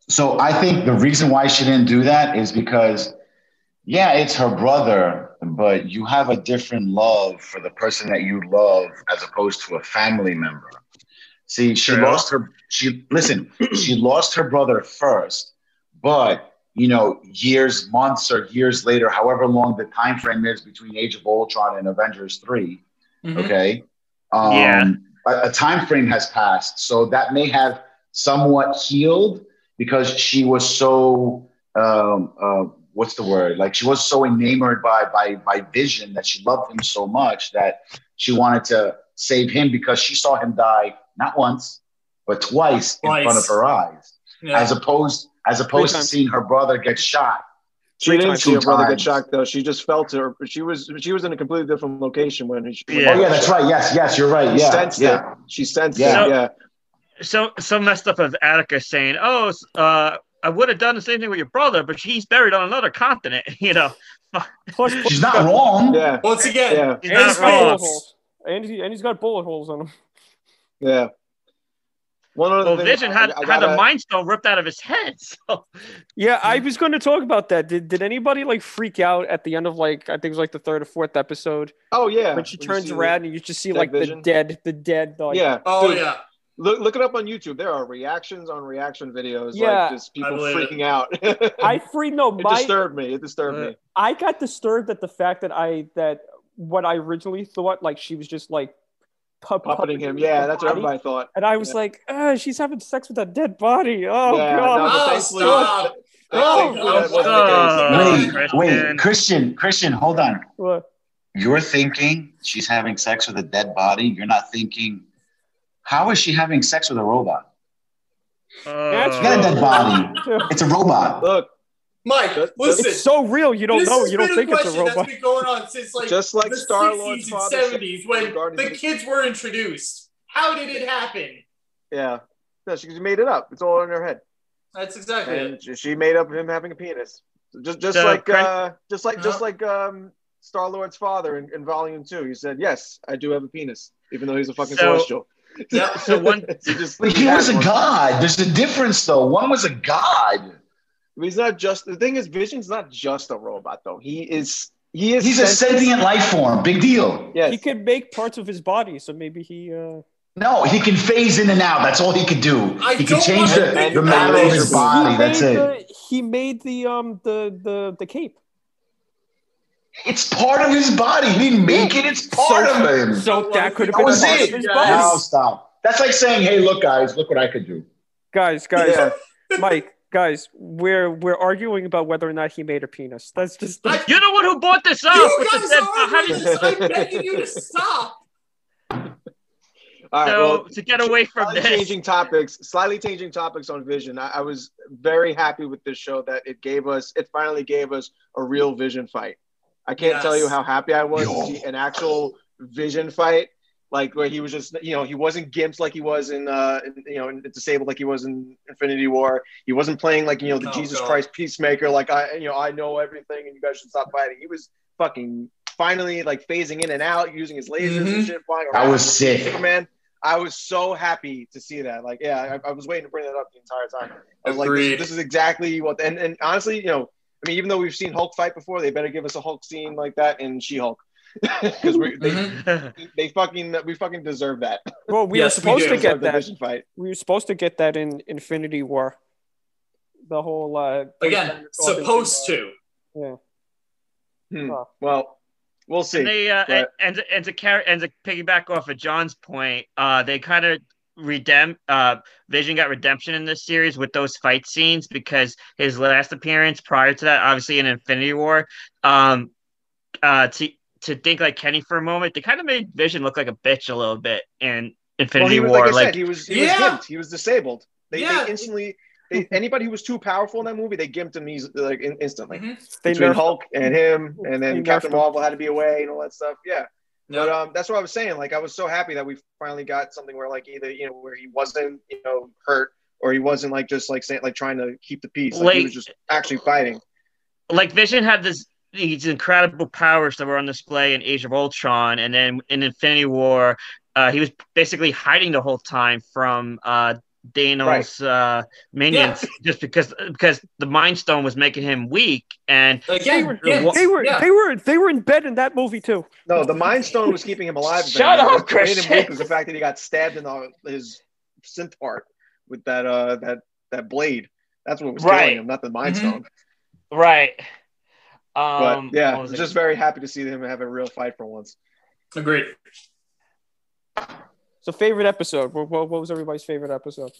So I think the reason why she didn't do that is because, yeah, it's her brother, but you have a different love for the person that you love as opposed to a family member. See, she True. lost her. She listen. she lost her brother first, but you know, years, months, or years later, however long the time frame is between Age of Ultron and Avengers Three, Mhm. okay um, Yeah. a, a time frame has passed so that may have somewhat healed because she was so um, uh, what's the word like she was so enamored by by by vision that she loved him so much that she wanted to save him because she saw him die not once but twice, in front of her eyes Yeah. as opposed as opposed to seeing her brother get shot She didn't see her Two brother get shot though. She just felt her. She was she was in a completely different location when she. when Yeah. oh yeah that's right yes yes you're right She yeah sensed yeah it. She sensed Yeah. it. Yeah. So so messed up as Attica saying, "Oh, uh, I would have done the same thing with your brother, but he's buried on another continent." You know, Plus, plus she's not wrong Yeah. Once again, Yeah. he's and he's not got bullet holes. And, he, and he's got bullet holes on him. Yeah. One other Well, thing, Vision had I had the gotta- Mind Stone ripped out of his head. So Yeah, I was going to talk about that. Did did anybody like freak out at the end of like I think it was like the third or fourth episode Oh yeah. when she When turns see the- around and you just see like vision? the dead the dead like Yeah. Oh Dude, yeah. Look look it up on YouTube. There are reactions on reaction videos. Yeah. Like just people believe it. freaking out. I free no it disturbed me. It disturbed Uh, me. I got disturbed at the fact that I that what I originally thought like she was just like pu- Puppeting him. Yeah, that's what everybody thought. And I was Yeah. like, uh, she's having sex with a dead body. Oh Yeah, god. no, Oh, thankfully- stop. Thankfully, Oh, that wasn't stop. the case. wait Christian. wait Christian Christian hold on What? you're thinking she's having sex with a dead body. You're not thinking, how is she having sex with a robot? That's She got a dead body. It's It's a robot. Look, Mike, That- listen. so real. You don't know. You don't been think it's a question robot. That's been going on since like Just like the Star-Lord's 60s father and said 70s when in the kids were introduced. How did it happen? yeah. No, she, she made it up. It's all in her head. That's exactly it. and she- she made up him having a penis. Just just So, like Craig- uh, just like just Uh-huh. like um, Star Lord's father in, in Volume Two. He said, "Yes, I do have a penis, even though he's a fucking So- celestial." Yeah, so one- he just But he was a one. god. There's a difference, though. One was a god. He's not just the thing is, Vision's not just a robot though. He is he is He's a sentient life form. Big deal. Yes. He could make parts of his body, so maybe he. uh No, he can phase in and out. That's all he could do. I he can don't change wanna the, the matter of his body. he That's made it. The, he made the um the the the cape. It's part of his body. He didn't make it. It's part So- of him. So that could have That been was part it. of his Guys. body. Now stop. That's like saying, "Hey, look, guys, look what I could do." Guys, guys, Yeah. Mike, guys, we're we're arguing about whether or not he made a penis. That's just I- You're the one who bought this up. you with the guys uh, dead- are how I'm begging you to stop. All right, so well, to get away from slightly this, changing topics, slightly changing topics on Vision. I, I was very happy with this show that it gave us. It finally gave us a real Vision fight. I can't Yes. tell you how happy I was Yo. to see an actual Vision fight, like where he was just, you know, he wasn't gimped like he was in, uh, in, you know, in, disabled like he was in Infinity War. He wasn't playing like you know the Oh, Jesus God. Christ peacemaker, like I, you know, I know everything and you guys should stop fighting. He was fucking finally like phasing in and out, using his lasers and Mhm. shit, flying That around. was sick. Superman. I was so happy to see that. Like, yeah, I, I was waiting to bring that up the entire time. I was like, Agreed. this, this is exactly what. And, and honestly, you know, I mean, even though we've seen Hulk fight before, they better give us a Hulk scene like that in She-Hulk. because we they, Mhm. they fucking we fucking deserve that. Well, we Yes, were supposed we to get that. Fight. We were supposed to get that in Infinity War. The whole uh, Again, supposed to. Yeah. Hmm. Huh. Well, we'll And see. they uh, but- and, and and to carry and to piggyback off of John's point, uh, they kind of redemp uh Vision got redemption in this series with those fight scenes because his last appearance prior to that, obviously in Infinity War, um, uh, to to think like Kenny for a moment, they kind of made Vision look like a bitch a little bit in Well, Infinity he was War, like I like said, he was he Yeah. was gimped. He was disabled. They, Yeah. they instantly they, anybody who was too powerful in that movie, they gimped him eas- like in, instantly. Mhm. They Between nerfed Hulk and him, and then nerfed Captain. Marvel had to be away and all that stuff. Yeah. But um, that's what I was saying. Like I was so happy that we finally got something where like either you know where he wasn't you know hurt or he wasn't like just like saying like trying to keep the peace. Like, he was just actually fighting. like Vision had this these incredible powers that were on display in Age of Ultron, and then in Infinity War, uh, he was basically hiding the whole time from uh, Thanos' uh, minions, just because because the Mind Stone was making him weak, and Again, were- yeah, They were yeah. they were they were in bed in that movie too. No, the Mind Stone was keeping him alive. Shut up, What made him weak was the fact that he got stabbed in the, his synth part with that uh that that blade. That's what was Right. killing him, not the Mind Mhm. Stone. right. But Um, yeah, I was was it? just very happy to see him have a real fight for once. Agreed. So favorite episode. What, what, what was everybody's favorite episode?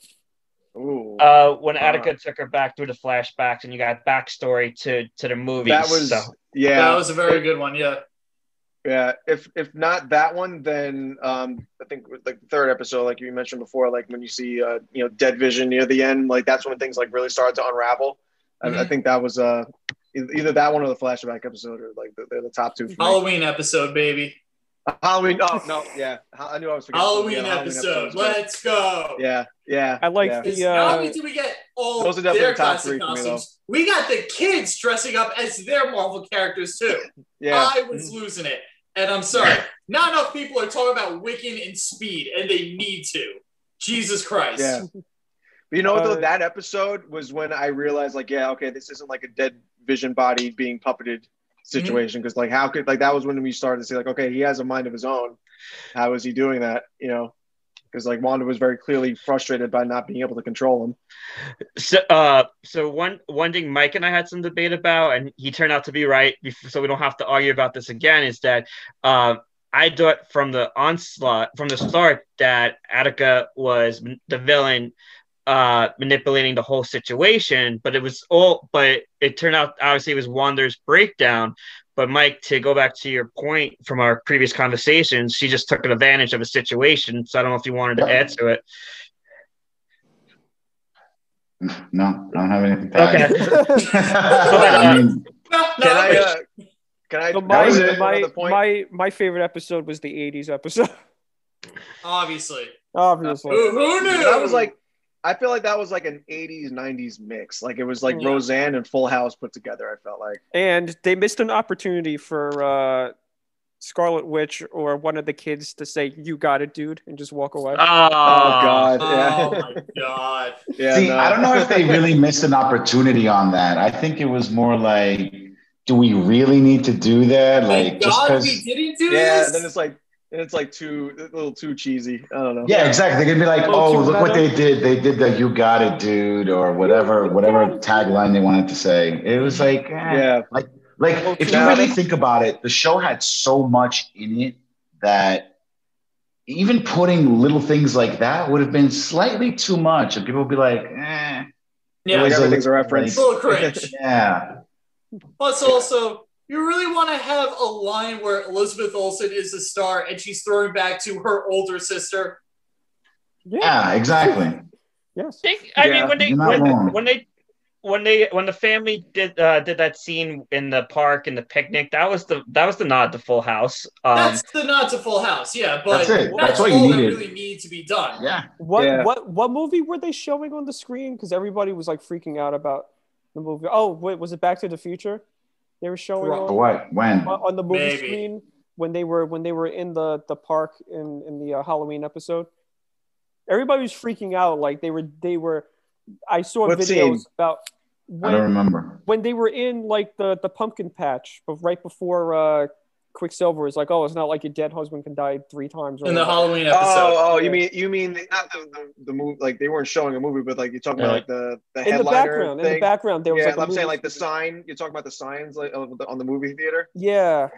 Ooh, uh, when Uh, Attica took her back through the flashbacks, and you got backstory to to the movies. that was so. yeah. That was a very good one. Yeah. Yeah, if if not that one, then um, I think like the third episode, like you mentioned before, like when you see uh, you know Dead Vision near the end, like that's when things like really started to unravel. I, I Mhm. think that was uh either that one or the flashback episode, or like the, they're the top two. For me. Halloween episode, baby. Halloween. Oh no, yeah, I knew I was forgetting. Halloween Yeah, the episode. was good. Let's go. Yeah, yeah. I like yeah. the- Because not uh, only do we get all Those are definitely their top three for me, costumes, we got the kids dressing up as their Marvel characters too. yeah. I was losing it. And I'm sorry, not enough people are talking about Wiccan and Speed, and they need to. Jesus Christ. Yeah. But you know what though? Uh, That episode was when I realized, like, yeah, okay, this isn't like a dead vision body being puppeted situation. Because like, how could like that was when we started to see like, okay, he has a mind of his own. How is he doing that? You know, because like Wanda was very clearly frustrated by not being able to control him. So, uh, so one one thing Mike and I had some debate about, and he turned out to be right. So we don't have to argue about this again. Is that uh, I thought from the onslaught from the start that Attica was the villain, uh, manipulating the whole situation. But it was all. But it turned out obviously it was Wanda's breakdown. But Mike, to go back to your point from our previous conversations, she just took advantage of a situation. So I don't know if you wanted to add to it. No, I don't have anything to add. Okay. I mean, No, no, Can I? Uh, can I? So my, was my, my my favorite episode was the '80s episode. Obviously. Obviously, Who, who knew? that was like. I feel like that was like an 80s 90s mix. Like it was like Yeah. Roseanne and Full House put together. I felt like. and they missed an opportunity for uh, Scarlet Witch or one of the kids to say "You got it, dude," and just walk away. Oh, Oh God! Oh my god. yeah. see, no. I don't know if they really missed an opportunity on that. I think it was more like, do we really need to do that? Like, Thank just God because. we didn't do Yeah. this. Then it's like. Then it's like too a little too cheesy. I don't know. Yeah, exactly. They're gonna be like, "Oh, look what they did! They did the you got it, dude," or whatever, whatever tagline they wanted to say. It was like, eh. Yeah. like Little if you really think about it, the show had so much in it that even putting little things like that would have been slightly too much, and people would be like, "Eh." yeah, It Like everything's a like- reference. it's a little cringe. Yeah, Plus, also, you really want to have a line where Elizabeth Olsen is the star and she's throwing back to her older sister. yeah, exactly. Yes. think, I Yeah, mean, when they when, when they when they when the family did uh, did that scene in the park and the picnic, that was the that was the nod to Full House. Um, That's the nod to Full House, yeah, but That's it. that's That's what you all that really needs to be done. Yeah, What Yeah. what what movie were they showing on the screen? Because everybody was like freaking out about the movie. Oh, wait, was it Back to the Future? They were showing Right. for on, what? When? on on the movie Maybe. screen when they were when they were in the the park in in the uh, Halloween episode. Everybody was freaking out like they were they were. I saw What videos scene? about I don't when remember. when they were in like the the pumpkin patch, but right before uh Quicksilver is like, oh, it's not like your dead husband can die three times. or In the. Halloween oh, episode. Oh, oh, you mean you mean not the, the, the movie? Like they weren't showing a movie, but like you're talking about like the the in the headliner background, in the background, there was yeah, like a I'm saying movie- like the sign. You're talking about the signs like of the, on the movie theater. yeah,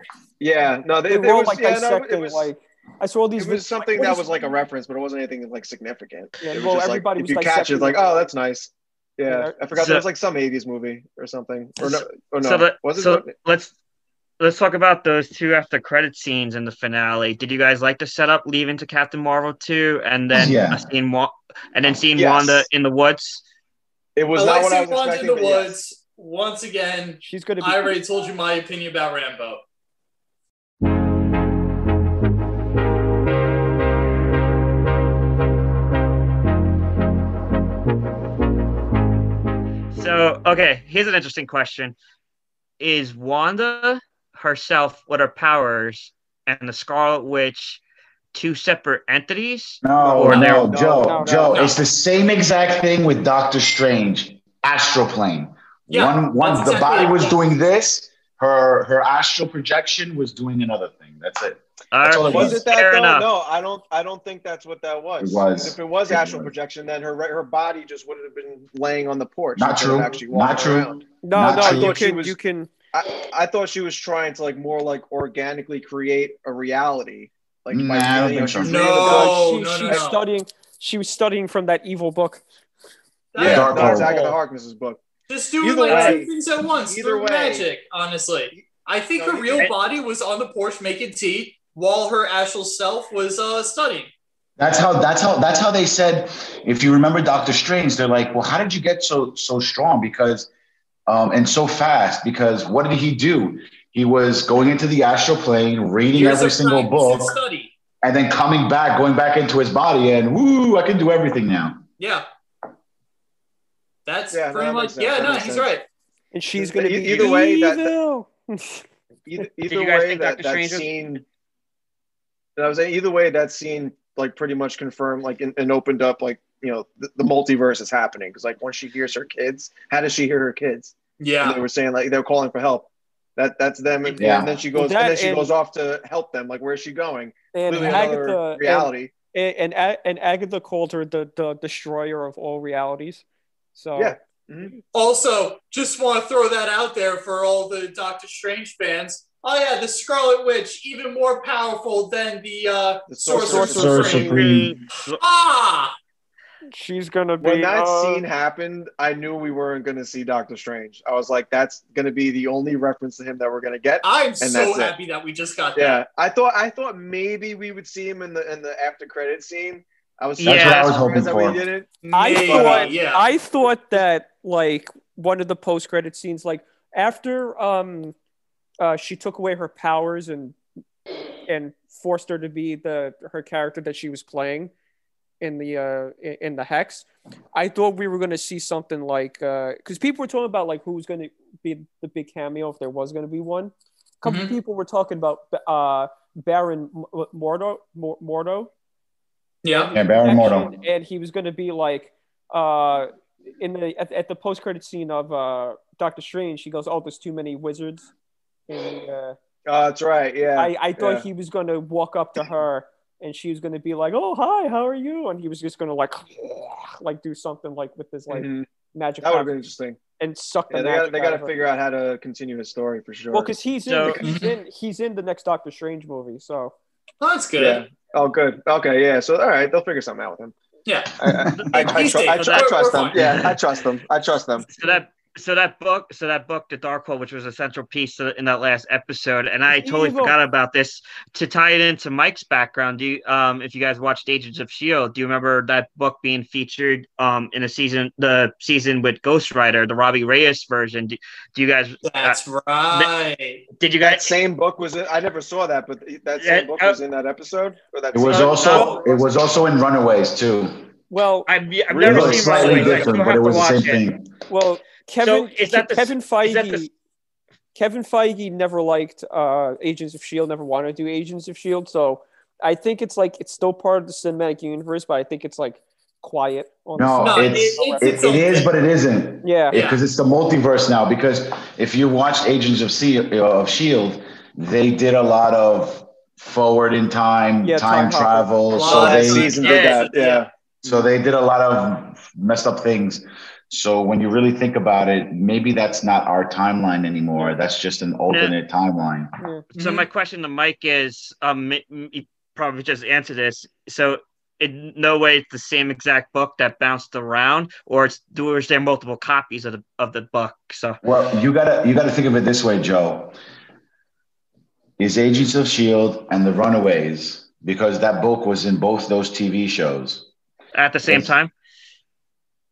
Yeah, no, they, they there were was like yeah, no, dissecting it was like. I saw all these. it was videos, something what that is- was like a reference, but it wasn't anything like significant. Yeah, it was well, just everybody like was if you catch it, like oh, that's nice. Yeah, Yeah. I forgot So- there was like some '80s movie or something, or no, or no, So, let, was it? so let's let's talk about those two after credit scenes in the finale. Did you guys like the setup leaving to Captain Marvel two, and then Yeah. seeing Wa- and then seeing Yes. Wanda in the woods? it was I not like what I was Wanda in the but yes. woods. Once again, She's gonna be. I already told you my opinion about Rambeau. So okay, here's an interesting question: Is Wanda herself with her powers and the Scarlet Witch two separate entities? No, Or no, they're- Joe, No, no, Joe. no. It's the same exact thing with Doctor Strange, astral plane. Yeah, one, one, the exactly body it. was doing this. Her, her astral projection was doing another thing. That's it. That's all it Was was. it that Fair though? enough. No, I don't. I don't think that's what that was. It was. If it was It astral was. projection, then her her body just wouldn't have been laying on the porch. Not true. Actually Not true. around. no, Not no, true. you I thought she can, was- you can. I, I thought she was trying to like more like organically create a reality. Like Nah, by, I don't you know, think so. No. reading the book. She, no, she no, was no. studying. She was studying from that evil book. Yeah, Dark that's Hole. Agatha Harkness's book. Just doing Either like way- two things at once either through way- magic, honestly. I think No, her real I- body was on the porch making tea while her astral self was uh, studying. That's how. That's how. That's how they said. If you remember Doctor Strange, they're like, "Well, how did you get so so strong? Because um, and so fast? Because what did he do? He was going into the astral plane, reading Years every single practice book, Study. and then coming back, going back into his body, and woo, I can do everything now. Yeah. That's Yeah, no, pretty that much. Yeah, That no, makes he's sense. right. And she's E- gonna be either way, that- evil. Either, either way, that, Doctor that Strange was- scene. I was saying either way, that scene like pretty much confirmed like and, and opened up like you know the, the multiverse is happening because like once she hears her kids, how does she hear her kids? And Yeah. they were saying like they were calling for help. That that's them, and, Yeah. and then she Well, goes, that and then she and- goes off to help them. Like, where's she going? and Clearly another Agatha reality. and, and and Agatha called her the, the destroyer of all realities. So Yeah. Also, just want to throw that out there for all the Doctor Strange fans. Oh yeah, the Scarlet Witch, even more powerful than the uh, The Sorcerer Sorcerer Supreme. Supreme. Ah, she's gonna be when that uh, scene happened, I knew we weren't going to see Doctor Strange. I was like, that's going to be the only reference to him that we're going to get. I'm so that's it. happy that we just got that. Yeah, I thought I thought maybe we would see him in the in the after credit scene. I was That's what I was hoping that we for. didn't. I Maybe, thought yeah. I thought that like one of the post credit scenes, like after um uh she took away her powers and and forced her to be the her character that she was playing in the uh in- in the hex. I thought we were gonna see something like uh because people were talking about like who's gonna be the big cameo if there was gonna be one. A couple Mhm. people were talking about uh Baron M- Mordo Mordo yeah. Yeah, Baron Mordo. and he was going to be like uh in the at, at the post credit scene of uh Doctor Strange. He goes, "Oh, there's too many wizards." In the, uh, Oh, that's right. Yeah. I I thought yeah. he was going to walk up to her and she was going to be like, "Oh, hi, how are you?" And he was just going to like like do something like with his like Mhm. magic That would have been interesting. and suck the Yeah, they magic got they got to figure out how to continue his story for sure. Well, because he's in So- he's in he's in the next Doctor Strange movie, so Oh, that's good. yeah. Oh, good. Okay, yeah. So all right, they'll figure something out with him. Yeah. I, I, I, I, He's tru- safe. I, tru- I trust them. Yeah, I trust them. I trust them. So that so that book so that book the Darkhold which was a central piece in that last episode and i totally Evil. forgot about this to tie it into mike's background do you um if you guys watched agents of shield do you remember that book being featured um in a season the season with ghost rider the robbie reyes version do, do you guys uh, That's right. did you That guys same book was in. I never saw that, but that Yeah, same book uh, was in that episode. Or that It was scene? also it was also in Runaways too. well i've, I've It never was seen slightly Runaways. I different, but have it to was the same it. thing. well Kevin is that the- Kevin is that Feige the- Kevin Feige never liked uh, Agents of Shield, never wanted to do Agents of Shield. So I think it's like it's still part of the cinematic universe, but I think it's like quiet on No, the No, side. it's it's it, its it own is, thing. but it isn't. yeah. Yeah. because it's the multiverse now. Because if you watched Agents of, C- of Shield, they did a lot of forward in time, Yeah, time, time travel. A So they season did that. Yeah. so they did a lot of messed up things. So when you really think about it, maybe that's not our timeline anymore. That's just an alternate timeline. So Mhm. my question to Mike is, um, m- m- you probably just answered this. So in no way it's the same exact book that bounced around, or it's or is there multiple copies of the of the book? So Well, you gotta you gotta think of it this way, Joe. Is Agents of Shield and the Runaways because that book was in both those TV shows. at the same Yes. time,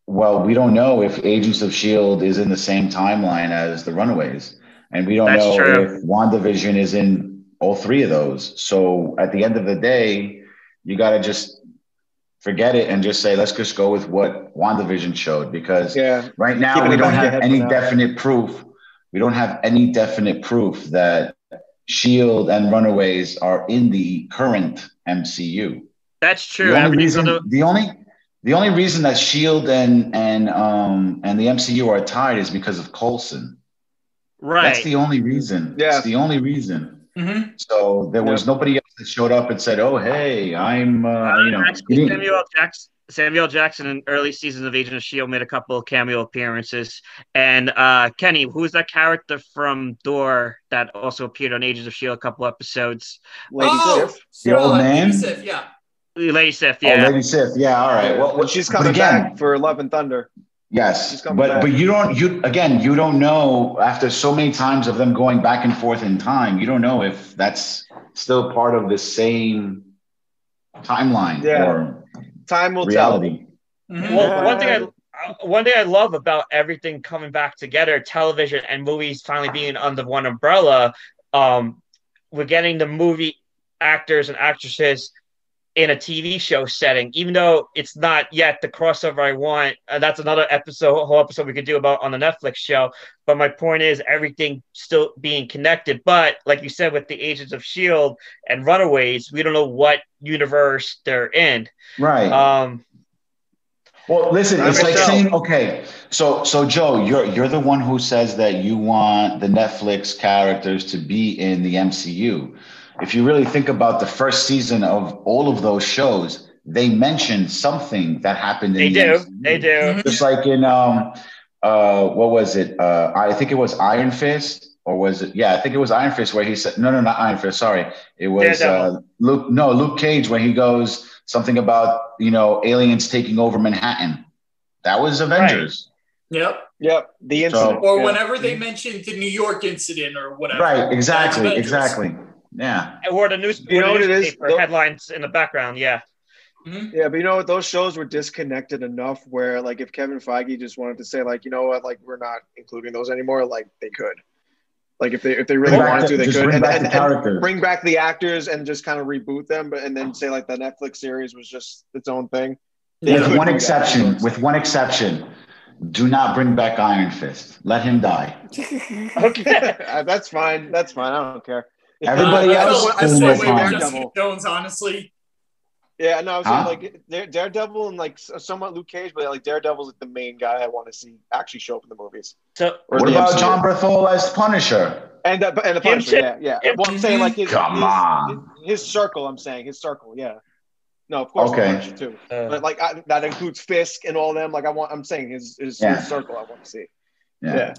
Well, we don't know if Agents of Shield is in the same timeline as the Runaways, and we don't That's know true. if WandaVision is in all three of those. So at the end of the day, you gotta just forget it and just say, let's just go with what WandaVision showed because Yeah. right now Keep we don't the back of your have any definite proof. We don't have any definite proof that Shield and Runaways are in the current MCU. that's true. The only reason, the- the only, the only reason that Shield and and um and the MCU are tied is because of Coulson. right. That's the only reason. Yeah. It's the only reason. Mhm. So there was nobody else that showed up and said, "Oh, hey, I'm," uh, you know, Actually, Samuel Jackson. Samuel Jackson in early seasons of Agent of Shield made a couple of cameo appearances. And uh, Kenny, who's that character from Thor that also appeared on Agents of Shield a couple episodes? Lady Oh, Sif. The old uh, man? Lady Sif, yeah. Lady Sif, Oh, yeah. Lady Sif. Yeah, all right. Well, Well, she's coming again, back for Love and Thunder. Yes, but back. but you don't you again you don't know after so many times of them going back and forth in time you don't know if that's still part of the same timeline Yeah. or Time will reality. Mhm. Well, one thing I uh, one thing I love about everything coming back together, television and movies finally being under one umbrella, um, we're getting the movie actors and actresses in a TV show setting, even though it's not yet the crossover I want. Uh, that's another episode, whole episode we could do about on the Netflix show. But my point is, everything still being connected. But like you said, with the Agents of Shield and Runaways, we don't know what universe they're in. Right. Um, well, listen, it's like saying okay, so so Joe, you're you're the one who says that you want the Netflix characters to be in the MCU. If you really think about the first season of all of those shows, they mentioned something that happened in they the do, MCU. they do. Mhm. just like in um uh what was it uh i think it was iron fist or was it yeah i think it was iron fist where he said no no not iron fist sorry it was uh luke no luke cage when he goes something about you know aliens taking over manhattan that was avengers Yep. Yep. The incident. Or Yeah. whenever they mentioned the New York incident or whatever. right exactly exactly yeah or the news, You know the what it is? newspaper Tho- Mm-hmm. headlines in the background. Yeah, Yeah, but you know what? Those shows were disconnected enough where, like, if Kevin Feige just wanted to say, like, you know what, like, we're not including those anymore, like, they could. Like, if they if they really Bring wanted the- to, they could. bring And, back and, the and characters. bring back the actors and just kind of reboot them, but and then say like the Netflix series was just its own thing. They with one do that. exception with one exception do not bring back iron fist let him die okay. Uh, That's fine. That's fine. I don't care. Everybody Uh, else I is felt fine. way Daredevil. Jessica Jones, honestly. Yeah, no, I'm Huh? saying like Daredevil and like somewhat Luke Cage, but like Daredevil's like the main guy I want to see actually show up in the movies. So Or what the about MCU. Jon Bernthal as punisher And the, and the Punisher, too. yeah, yeah. Well, I'm saying like his, Come his, on. his, his circle. I'm saying his circle, yeah. No, of course, Okay. Punisher too. uh, But like I, that includes Fisk and all them. Like I want, I'm saying his his, Yeah. his circle. I want to see. yeah, Yeah.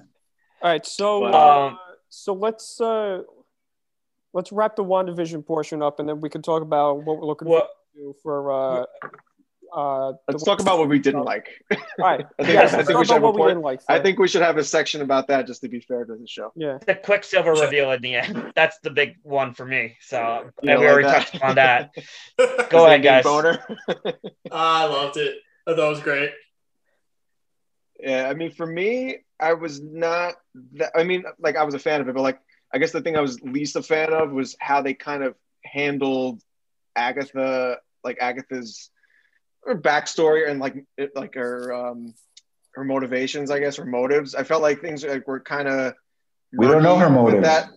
All right, so But, uh, um, so let's uh, let's wrap the WandaVision portion up, and then we can talk about what we're looking what, forward to for. Uh, uh, Let's talk about what we didn't like. All right, I think- yeah, I let's think we should have a what we didn't like. I think we should have a section about that just to be fair to the show. yeah. the Quicksilver reveal in the end. That's the big one for me. So You and we don't already like that? touched on that. Ah, Go ahead, guys. Bohner. I loved it. I thought was great. Yeah, I mean, for me, I was not that. I mean, like I was a fan of it, but like I guess the thing I was least a fan of was how they kind of handled Agatha, like Agatha's her backstory and like like her um her motivations, I guess, or motives. I felt like things like were kind of We don't know her motives. That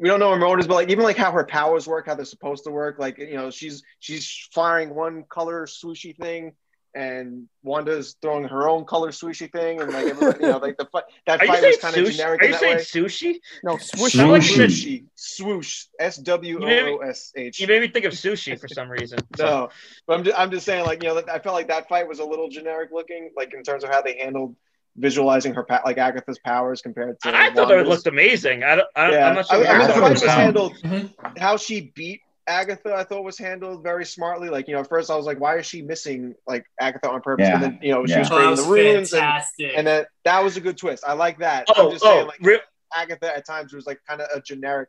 we don't know her motives, but like even like how her powers work, how they're supposed to work. Like you know, she's she's firing one color swooshy thing, and Wanda's throwing her own color swooshy thing, and like everybody, you know, like the fight that Are fight was kind of sushi? generic Are you that saying way. sushi? No, swoosh. Sound like you said- Swooshy, swoosh, S W O O S H. You made me think of sushi for some reason. So- No, but I'm just, I'm just saying, like you know, I felt like that fight was a little generic looking, like in terms of how they handled visualizing her pa- like Agatha's powers compared to. I thought it looked amazing. I don't, I, Yeah, I'm not sure. I, what I mean, the fight was about. handled. Mhm. How she beat Agatha, I thought was handled very smartly. Like you know, at first I was like, why is she missing like Agatha on purpose? Yeah. But then you know, she Yeah. was Oh, that creating was the runes, and, fantastic. and then that was a good twist. I like that. Oh, I'm just saying, oh, like real, Agatha at times was like kind of a generic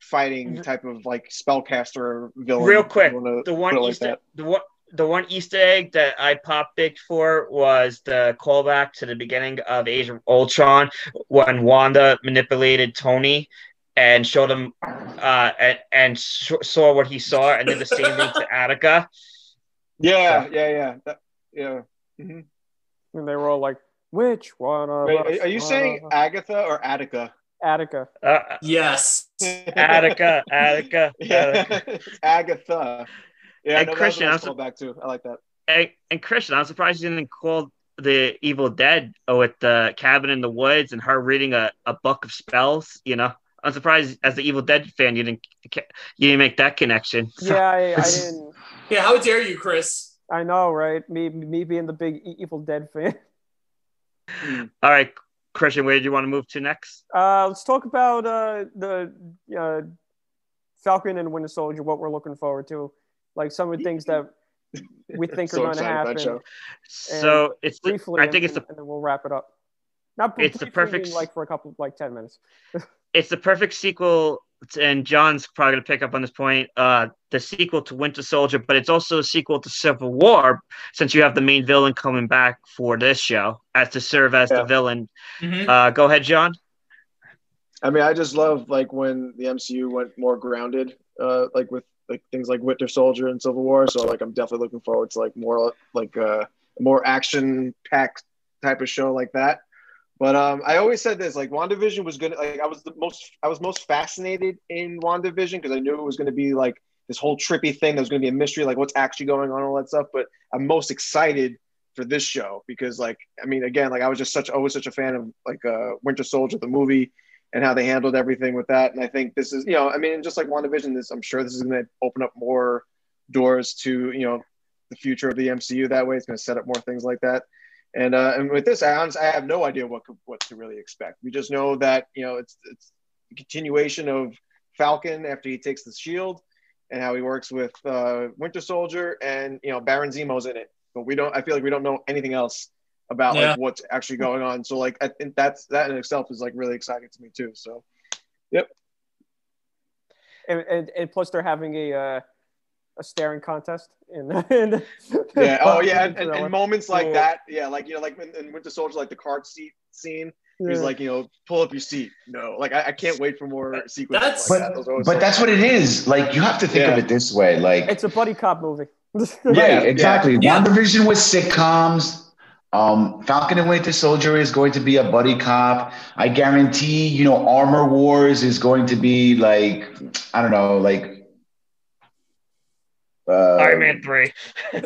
fighting Mhm. type of like spellcaster villain. real quick. The one like Easter, that. the one, the one Easter egg that I popped big for was the callback to the beginning of Age of Ultron when Wanda manipulated Tony and showed him uh, and, and sh- saw what he saw and then the same thing to Attica. Yeah, yeah, yeah, that, yeah. Mhm. And they were all like, which one of Wait, us? are, are you one saying of us?" Or Attica? Attica? Uh, yes. Attica, Attica, Attica. yeah, it's Agatha. Yeah, And no, Christian, that was I a nice too. I like that. And, and Christian, I'm surprised you didn't call the Evil Dead with the cabin in the woods and her reading a, a book of spells. You know, I'm surprised as the Evil Dead fan you didn't you didn't make that connection. Yeah, I, I didn't. Yeah, how dare you, Chris? I know, right? Me, me being the big Evil Dead fan. All right, Christian, where do you want to move to next? Uh, let's talk about uh, the uh, Falcon and Winter Soldier. What we're looking forward to, like some of the things that we think So are going to excited for that happen. show. So it's the, Briefly, I think it's and, the and then we'll wrap it up. Not It's the perfect like for a couple, like ten minutes. it's the perfect sequel, and John's probably gonna pick up on this point. Uh, the sequel to Winter Soldier, but it's also a sequel to Civil War, since you have the main villain coming back for this show as to serve as the Yeah. villain. Mhm. Uh, go ahead, John. I mean, I just love like when the MCU went more grounded, uh, like with like things like Winter Soldier and Civil War. So like, I'm definitely looking forward to like more like uh, more action packed type of show like that. But um, I always said this like WandaVision was gonna like I was the most I was most fascinated in WandaVision because I knew it was gonna be like this whole trippy thing. that was gonna be a mystery, like what's actually going on, all that stuff. But I'm most excited for this show because like I mean again like I was just such always such a fan of like uh, Winter Soldier the movie and how they handled everything with that. And I think this is, you know, I mean, just like WandaVision, this I'm sure this is to open up more doors to, you know, the future of the MCU that way. It's to set up more things like that. And uh, and with this, I honestly, I have no idea what what to really expect. We just know that you know it's it's a continuation of Falcon after he takes the shield, and how he works with uh, Winter Soldier, and you know Baron Zemo's in it. But we don't. I feel like we don't know anything else about Yeah. like what's actually going on. So like I think that's that in itself is like really exciting to me too. So And, and, and plus, they're having a uh, a staring contest. In, in yeah, oh yeah, and, and, and moments like Yeah. that, yeah, like you know, like in, in Winter Soldier, like the card seat scene. yeah. He's like, you know, pull up your seat. No, like I, I can't wait for more sequences That's- like But that. Those but that's what it is. Like you have to think of it this way. Like it's a buddy cop movie. right, Yeah, exactly. yeah. WandaVision with sitcoms. Um, Falcon and Winter Soldier is going to be a buddy cop. I guarantee, you know, Armor Wars is going to be like, I don't know, like uh, Iron Man three.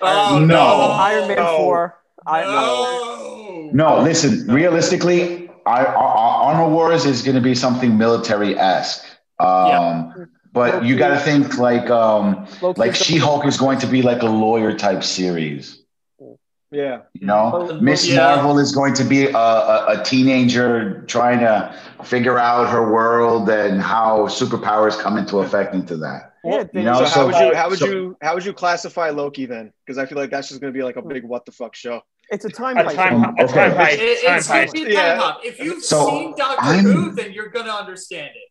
Oh No. no! Iron Man no. four. I, No. No, listen. Realistically, I, I, I- Armor Wars is going to be something military esque. Um, But you got to think like um, Loki's like She Hulk is going to be like a lawyer type series. yeah, You know, Oh, Miss yeah. Marvel is going to be a, a, a teenager trying to figure out her world and how superpowers come into effect into that. Yeah, You know, so, so- how would you how would so- you how would you classify Loki then? Because I feel like that's just going to be like a big what the fuck show. it's a time A heist. time, Um, a okay. time heist. It- time it's gonna a Yeah. time hop. If you've So, seen Doctor I'm- Who, then you're gonna understand it.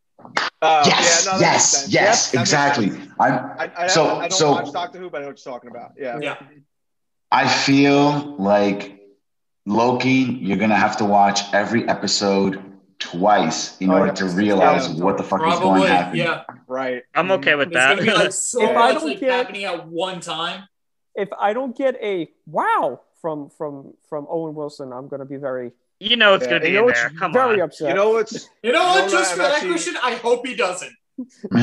Uh, yes, yeah, no, yes, sense. yes, Yep, exactly. I'm I, I, So- I don't so- watch Doctor Who, but I know what you're talking about. Yeah, Yeah. I feel like Loki, you're gonna have to watch every episode twice in Oh, order yeah. to realize Yeah. what the fuck is going to happen. yeah. right. I'm okay with There's gonna be like so If I much don't like get- happening at one time. If I don't get a wow from from from Owen Wilson, I'm gonna be very you know it's Yeah, gonna be you know in there. Come very on. upset. You know what's You know You what? know Just for I'm that question, I hope he doesn't. Uh,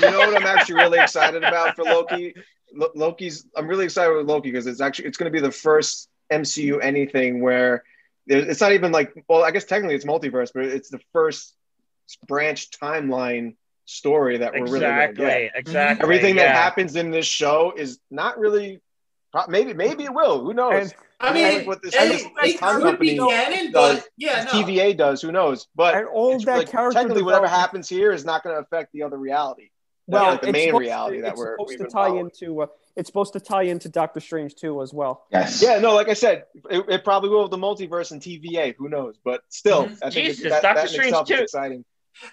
you, you know what I'm actually really excited about for Loki? Lo- Loki's. I'm really excited with Loki because it's actually it's going to be the first MCU anything where there- it's not even like well, I guess technically it's multiverse, but it's the first branch timeline story that we're really going. Exactly. Exactly. Everything that happens in this show is not really. Maybe maybe it will. Who knows? And, I mean, Like what this- it, this- it this time could be company canon, does. but yeah, no. TVA does. Who knows? But and all that like, character technically, whatever happens here is not going to affect the other reality. Well, like the it's main reality to, that it's we're- supposed to tie following. into. Uh, it's supposed to tie into Doctor Strange too, as well. Yes. Yeah, no, like I said, it, it probably will with the multiverse and TVA. Who knows? But still, Mhm. I think Jesus, it, that, Doctor that Strange too. exciting.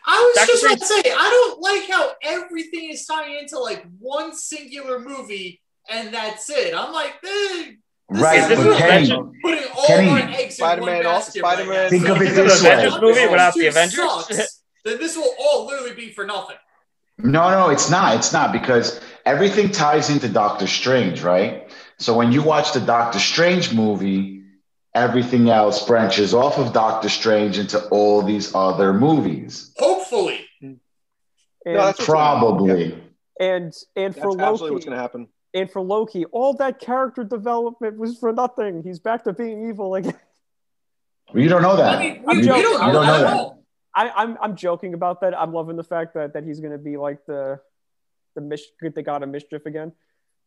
I was Doctor just about to say, I don't like how everything is tying into like one singular movie and that's it. I'm like, eh, this Right, is but good. Kenny- putting all Kenny, our eggs in Spider-Man one all- basket Spider-Man- right now. Think So of it if this way. Avengers movie without the Avengers? sucks, then this will all literally be for nothing. No, no, it's not. It's not because everything ties into Doctor Strange, right? So when you watch the Doctor Strange movie, everything else branches off of Doctor Strange into all these other movies. Hopefully. And, No, that's what's gonna happen. Probably. and and That's for absolutely Loki, what's going to happen. and for Loki, all that character development was for nothing. He's back to being evil again. You don't know that. I mean, I'm we, we joking. don't You don't know at that. All. I, I'm I'm joking about that. I'm loving the fact that, that he's gonna be like the the mis- the god of mischief again.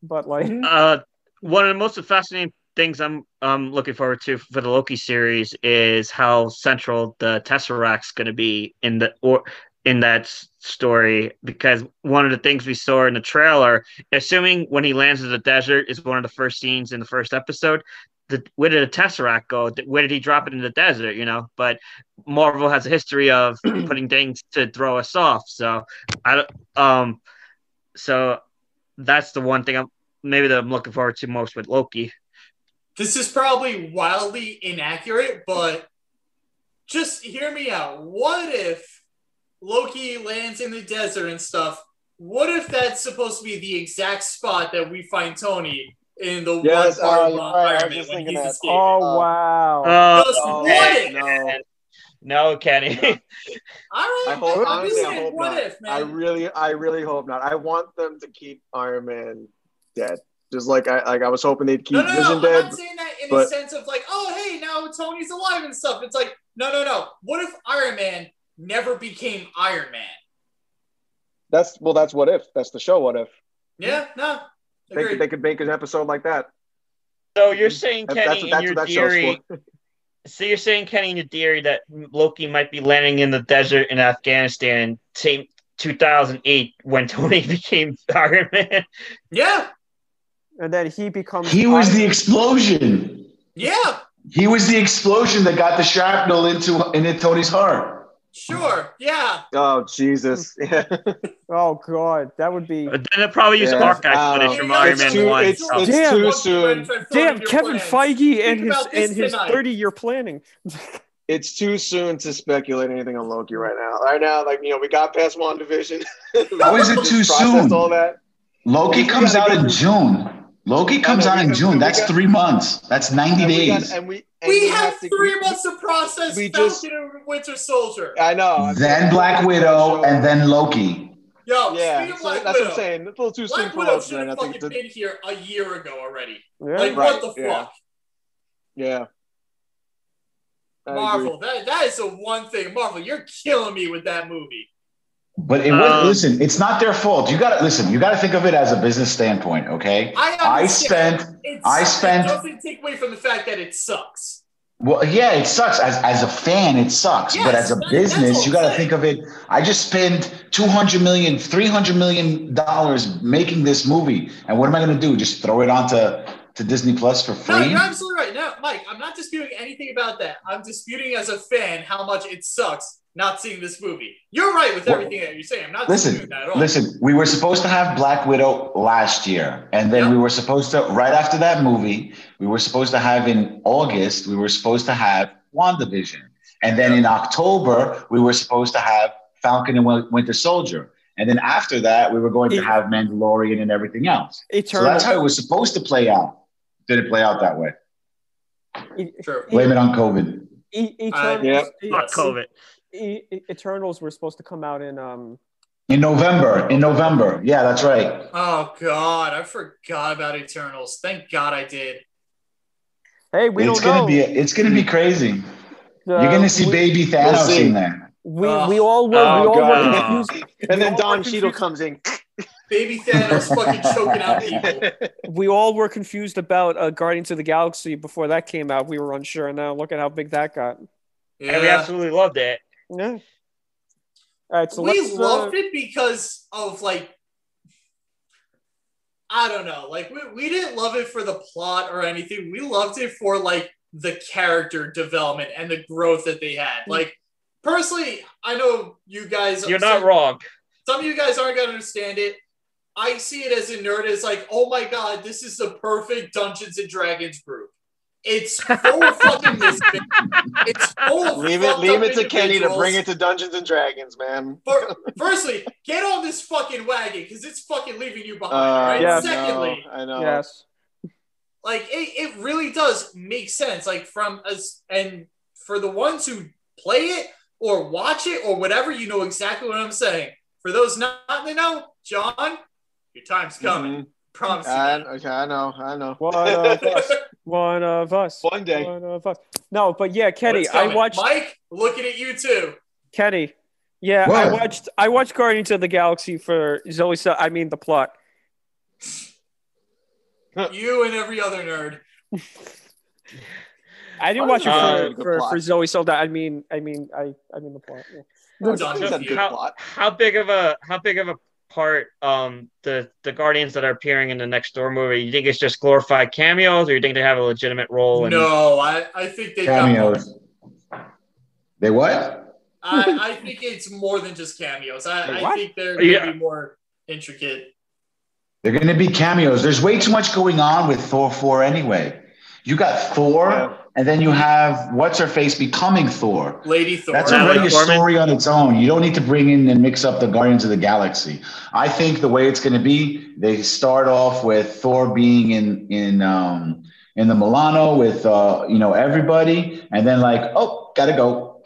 But like, Uh, one of the most fascinating things I'm um looking forward to for the Loki series is how central the Tesseract's going to be in the or in that story because one of the things we saw in the trailer, assuming when he lands in the desert is one of the first scenes in the first episode. The, where did the Tesseract go? Where did he drop it in the desert? You know, but Marvel has a history of putting things to throw us off. So I don't- um, so that's the one thing I'm maybe that I'm looking forward to most with Loki. This is probably wildly inaccurate, but just hear me out. What if Loki lands in the desert and stuff? What if that's supposed to be the exact spot that we find Tony in the Yes, one part uh, of right. I Iron was Man just when thinking he's that. escaping? oh Uh, wow, Uh, Just Oh, what if? no. no, Kenny. All right, I hope, I'm honestly, I hope what not. if, man? I really, I really hope not. I want them to keep Iron Man dead. Just like I, like I was hoping they'd keep no, no, Vision no. I'm not saying that in but- the sense of like, oh, hey, now Tony's alive and stuff. It's like, no, no, no. What if Iron Man never became Iron Man? That's well, that's what if. That's the show. What if Yeah, no. They could, they could make an episode like that? so you're saying That- Kenny that's, in that's your what that show's theory. So you're saying Kenny in your theory that Loki might be landing in the desert in Afghanistan, same 2008 when Tony became Iron Man. yeah, and then he becomes. He was Iron- the explosion. yeah, He was the explosion that got the shrapnel into into Tony's heart. Sure, yeah. Oh Jesus! Yeah. Oh god, that would be. But then it probably use Yeah, Hawkeye I don't footage know. from Iron It's Man too- 1. it's- so- it's Damn. too soon. Damn, Kevin plans? Feige Think and his and his 30 year planning. It's too soon to speculate anything on Loki right now. Right now, like you know, we got past WandaVision. How is it too soon? All that. Loki We comes out in through- June. Loki comes out in because June. we That's got- three months. That's 90 And we got- days. and we and We have to- three we- months to process we Falcon just- and Winter Soldier. I know. Then Black Widow and then Loki. Yo, yeah, so that's Widow, what I'm saying. It's a little too soon for Widow Loki. should right? have I think fucking it's- been here a year ago already. Yeah. Like, Right, what the yeah. fuck? yeah. I agree. Marvel, that, that is the one thing. Marvel, you're killing me with that movie. But it Um, listen, it's not their fault. You got to listen. You got to think of it as a business standpoint, okay? I I spent It's, I spent- It doesn't take away from the fact that it sucks. Well, yeah, it sucks. As, as a fan, it sucks. but as a business, you got to think of it. I just spent 200 million, 300 million dollars making this movie. And what am I going to do? Just throw it onto to Disney Plus for No, free? you're absolutely right. No, Mike, I'm not disputing anything about that. I'm disputing as a fan how much it sucks not seeing this movie. You're right with Well, everything that you're saying. I'm not Listen, disputing that at all. listen, we were supposed to have Black Widow last year. And then Yep. we were supposed to, right after that movie, we were supposed to have in August, we were supposed to have WandaVision. And then in October, we were supposed to have Falcon and Winter Soldier. And then after that, we were going to have Mandalorian and everything else. So that's how it was supposed to play out. Did it play out that way? True. Blame it on COVID. E- Uh, Eternals, Yep. E- Fuck COVID. E- E- Eternals were supposed to come out in um In November. In November. Yeah, that's right. Oh God, I forgot about Eternals. Thank God I did. Hey, we it's don't gonna know. be it's gonna be crazy. Uh, You're gonna see we, baby Thanos see. in there. We, Oh. we all were. Oh, we all God. were confused. And then Don were Cheadle comes in. Baby Thanos fucking choking out people. We all were confused about uh, Guardians of the Galaxy before that came out. We were unsure. And now look at how big that got. And we absolutely loved it. Yeah. All right. So we let's. loved uh, it because of like I don't know, like we, we didn't love it for the plot or anything. We loved it for like the character development and the growth that they had. Like personally, I know you guys You're not wrong. some of you guys aren't gonna understand it. I see it as a nerd as like, oh my god, this is the perfect Dungeons and Dragons group. It's full of fucking misfits. It's full of leave it, leave it to Kenny to bring it to Dungeons and Dragons, man. For, firstly, get on this fucking wagon because it's fucking leaving you behind. Uh, right? Yeah. I Secondly, know, I know. yes. like it, it really does make sense. Like from us and for the ones who play it or watch it or whatever, you know exactly what I'm saying. For those not in the know, John, your time's coming. Mhm. Promise. I, that. okay, I know, I know. One of us. One of us. One day. One of us. No, but yeah, Kenny, it's I watched Mike looking at you too. Kenny. Yeah, I watched. I watched Guardians of the Galaxy for Zoe. Sa- I mean the plot. You and every other nerd. I didn't Why watch it for, say the for, for Zoe Saldana. I mean, I mean, I, I mean the plot. yeah. No, John, Dungeons had a good how, plot. how big of a how big of a part um the the Guardians that are appearing in the next Thor movie? You think it's just glorified cameos, or you think they have a legitimate role? in- No, I, I think they got more. Cameos. They what? I, I think it's more than just cameos. I, Wait, I think they're going to Yeah. be more intricate. They're gonna be cameos. There's way too much going on with Thor 4 anyway. You got Thor, Yeah. And then you have what's her face becoming Thor. Lady Thor. That's Natalie already a Portman. story on its own. You don't need to bring in and mix up the Guardians of the Galaxy. I think the way it's going to be, they start off with Thor being in in um, in the Milano with uh, you know everybody, and then like, oh, gotta go.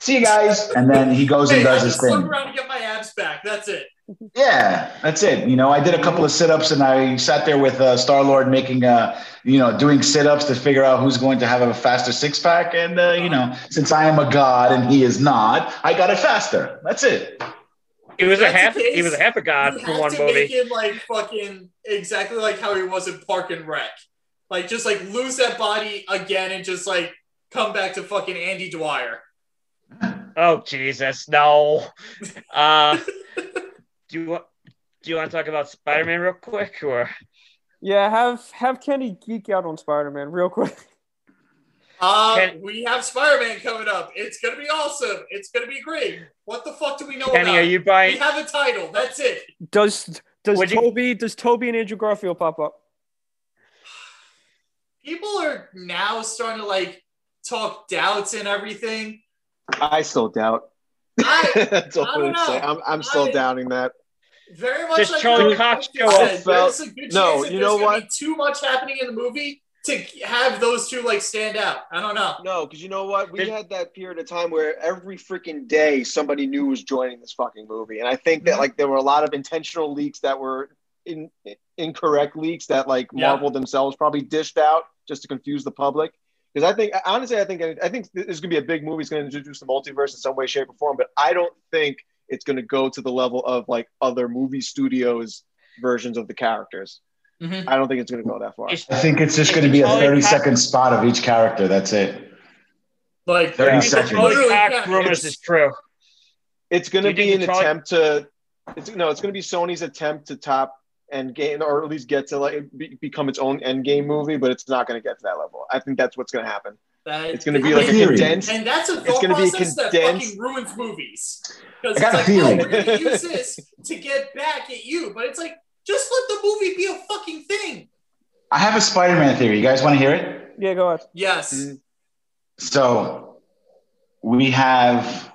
See you guys, and then he goes and Hey, I does his just look thing. around and get my abs back. That's it. Yeah, that's it. You know, I did a couple of sit-ups, and I sat there with uh, Star Lord making, uh, you know, doing sit-ups to figure out who's going to have a faster six-pack. And uh, you know, since I am a god and he is not, I got it faster. That's it. He was a That's the half. He was a half a god you for have one to movie. make him like fucking exactly like how he was in Park and Rec. Like just like lose that body again and just like come back to fucking Andy Dwyer. Oh Jesus, no. Uh, do you want do you want to talk about Spider Man real quick, or Yeah, have have Kenny geek out on Spider Man real quick. Uh, Ken- we have Spider-Man coming up. It's gonna be awesome. It's gonna be great. What the fuck do we know Kenny? about? Are you buying? We have a title. That's it. Does does Would you- Tobey does Tobey and Andrew Garfield pop up? People are now starting to like talk doubts and everything. I still doubt. I That's all I I'm don't know. I'm, I'm still I- doubting that. Very much Does like Charlie what Cox show said, up? There's a good chance No, that you there's know gonna what? too much happening in the movie to have those two like stand out. I don't know. No, because you know what? We had that period of time where every freaking day somebody new was joining this fucking movie, and I think that Mhm. like there were a lot of intentional leaks that were in, incorrect leaks that like Yeah. Marvel themselves probably dished out just to confuse the public. Because I think honestly, I think I think this is gonna be a big movie. It's gonna introduce the multiverse in some way, shape, or form. But I don't think it's gonna go to the level of like other movie studios versions of the characters. Mhm. I don't think it's gonna go that far. I think it's just going to be a Charlie 30 Cox- second spot of each character. That's it. Like 30 if the seconds. Charlie Literally, rumors it's- is true. It's going to be an Charlie- attempt to. It's, no, it's going to be Sony's attempt to top Endgame, or at least get to like be, become its own Endgame movie, but it's not going to get to that level. I think that's what's going to happen. That, It's going to be like a Theory. condensed. and that's a It's thought gonna be a process that fucking ruins movies. Because I got a like, theory. oh, we're gonna use this to get back at you, but it's like just let the movie be a fucking thing. I have a Spider Man theory. You guys want to hear it? Yeah, go ahead. Yes. Mhm. So we have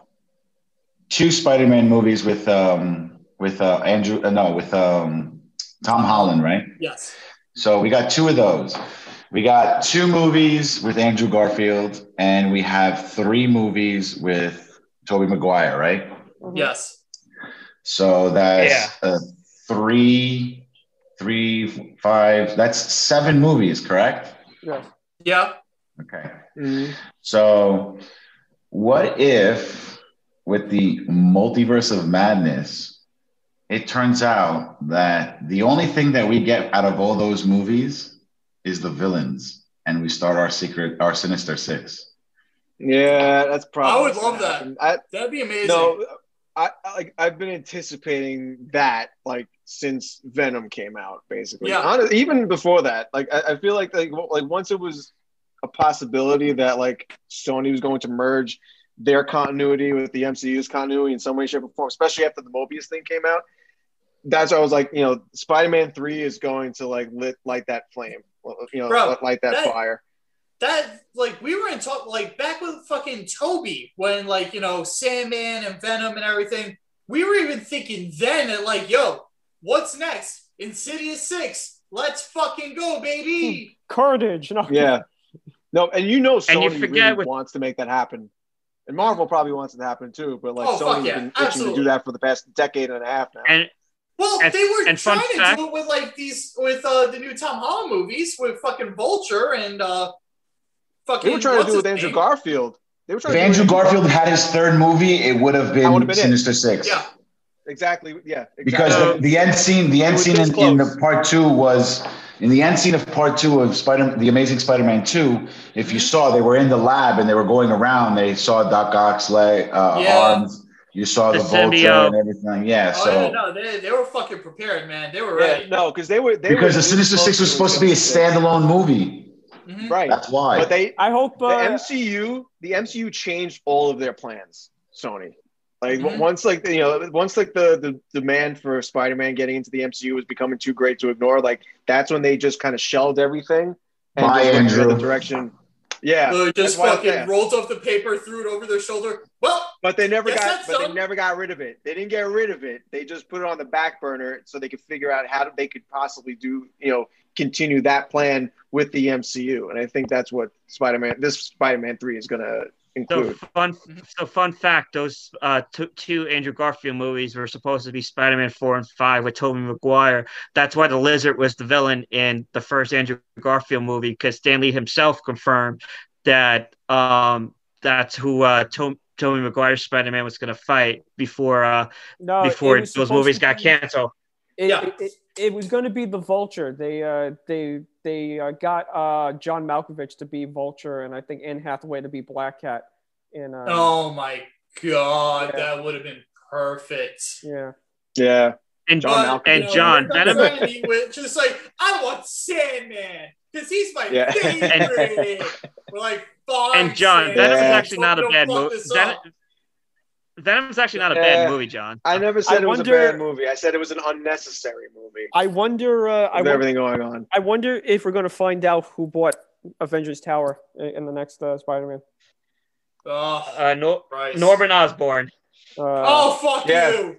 two Spider-Man movies with um with uh Andrew uh, no with um Tom Holland, right? Yes. So we got two of those. We got two movies with Andrew Garfield, and we have three movies with Tobey Maguire, right? Mhm. Yes. So that's Yeah. uh, three, three, five. That's seven movies, correct? Yes. Yeah. Okay. Mhm. So, what if, with the multiverse of madness, it turns out that the only thing that we get out of all those movies is the villains, and we start our secret, our Sinister Six? Yeah, that's probably. I would love gonna that. I, That'd be amazing. no, I I- like I've been anticipating that like since Venom came out, basically. Yeah. Hon- even before that, like I, I feel like like like once it was a possibility that like Sony was going to merge their continuity with the MCU's continuity in some way, shape, or form, especially after the Morbius thing came out. That's why I was like, you know, Spider-Man Three is going to like lit light that flame, you know, Bro, light that, that- fire. that like we were in talk like back with fucking Tobey when like you know Sandman and Venom and everything. We were even thinking then that like, yo, what's next? Insidious Six. Let's fucking go, baby. Carnage. No. Yeah. No, and you know Sony you forget really with- wants to make that happen. And Marvel probably wants it to happen too, but like Oh, fuck Sony's yeah, been itching to do that for the past decade and a half now. And Well, And- they were and fun trying to fact- do it with like these with uh the new Tom Holland movies with fucking Vulture and uh fucking they were trying to do it with his Andrew name? Garfield. They were If trying to Andrew Garfield had his third movie, it would have That been, would've been it. Sinister Six. Yeah. Exactly. Yeah. Exactly. Because So- the, the end scene, the end scene in, in the part two was in the end scene of part two of Spider, the Amazing Spider-Man two. If you Mhm. saw, they were in the lab and they were going around. They saw Doc Ock's leg, uh, Yeah. arms. You saw the, The vulture symbiote. and everything. Yeah. Oh so yeah, no, they, they were fucking prepared, man. They were yeah, ready. no, because they were they because were the Sinister Six was supposed to be a standalone movie. Mhm. Right. That's why. But they I hope. the Uh, MCU, the MCU changed all of their plans. Sony, like Mhm. once, like you know, once like the the demand for Spider-Man getting into the MCU was becoming too great to ignore. Like that's when they just kind of shelved everything and Bye, just went in Andrew. the direction. Yeah, So that's just fucking rolled up the paper, threw it over their shoulder. Well, but they never got, but they never got rid of it. They didn't get rid of it. They just put it on the back burner so they could figure out how they could possibly do, you know, continue that plan with the MCU. And I think that's what Spider-Man, this Spider-Man three is going to So fun, so fun fact: those uh, two, two Andrew Garfield movies were supposed to be Spider-Man four and five with Tobey Maguire. That's why the Lizard was the villain in the first Andrew Garfield movie because Stan Lee himself confirmed that um, that's who uh, to- Tobey Maguire's Spider-Man was going to fight before uh, no, before those movies to got canceled. It, Yeah. it, it, it was going to be the Vulture. They uh they they uh, got uh John Malkovich to be Vulture, and I think Anne Hathaway to be Black Cat. And uh, oh my god, Yeah. that would have been perfect. yeah, Yeah. And John But, and you know, John here comes Venom- Randy with just like I want Sandman because he's my Yeah. favorite. We're like, and John, Sandman, Venom is actually not a bad fuck movie. This Venom. Venom's actually not a Yeah. bad movie, John. I never said I it was a bad movie. I said it was an unnecessary movie. I wonder. Uh, I With wonder, everything going on. I wonder if we're going to find out who bought Avengers Tower in in the next uh, Spider-Man. Oh, Uh, Nor- Christ. Norman Osborn. Uh, Oh fuck Yeah. you!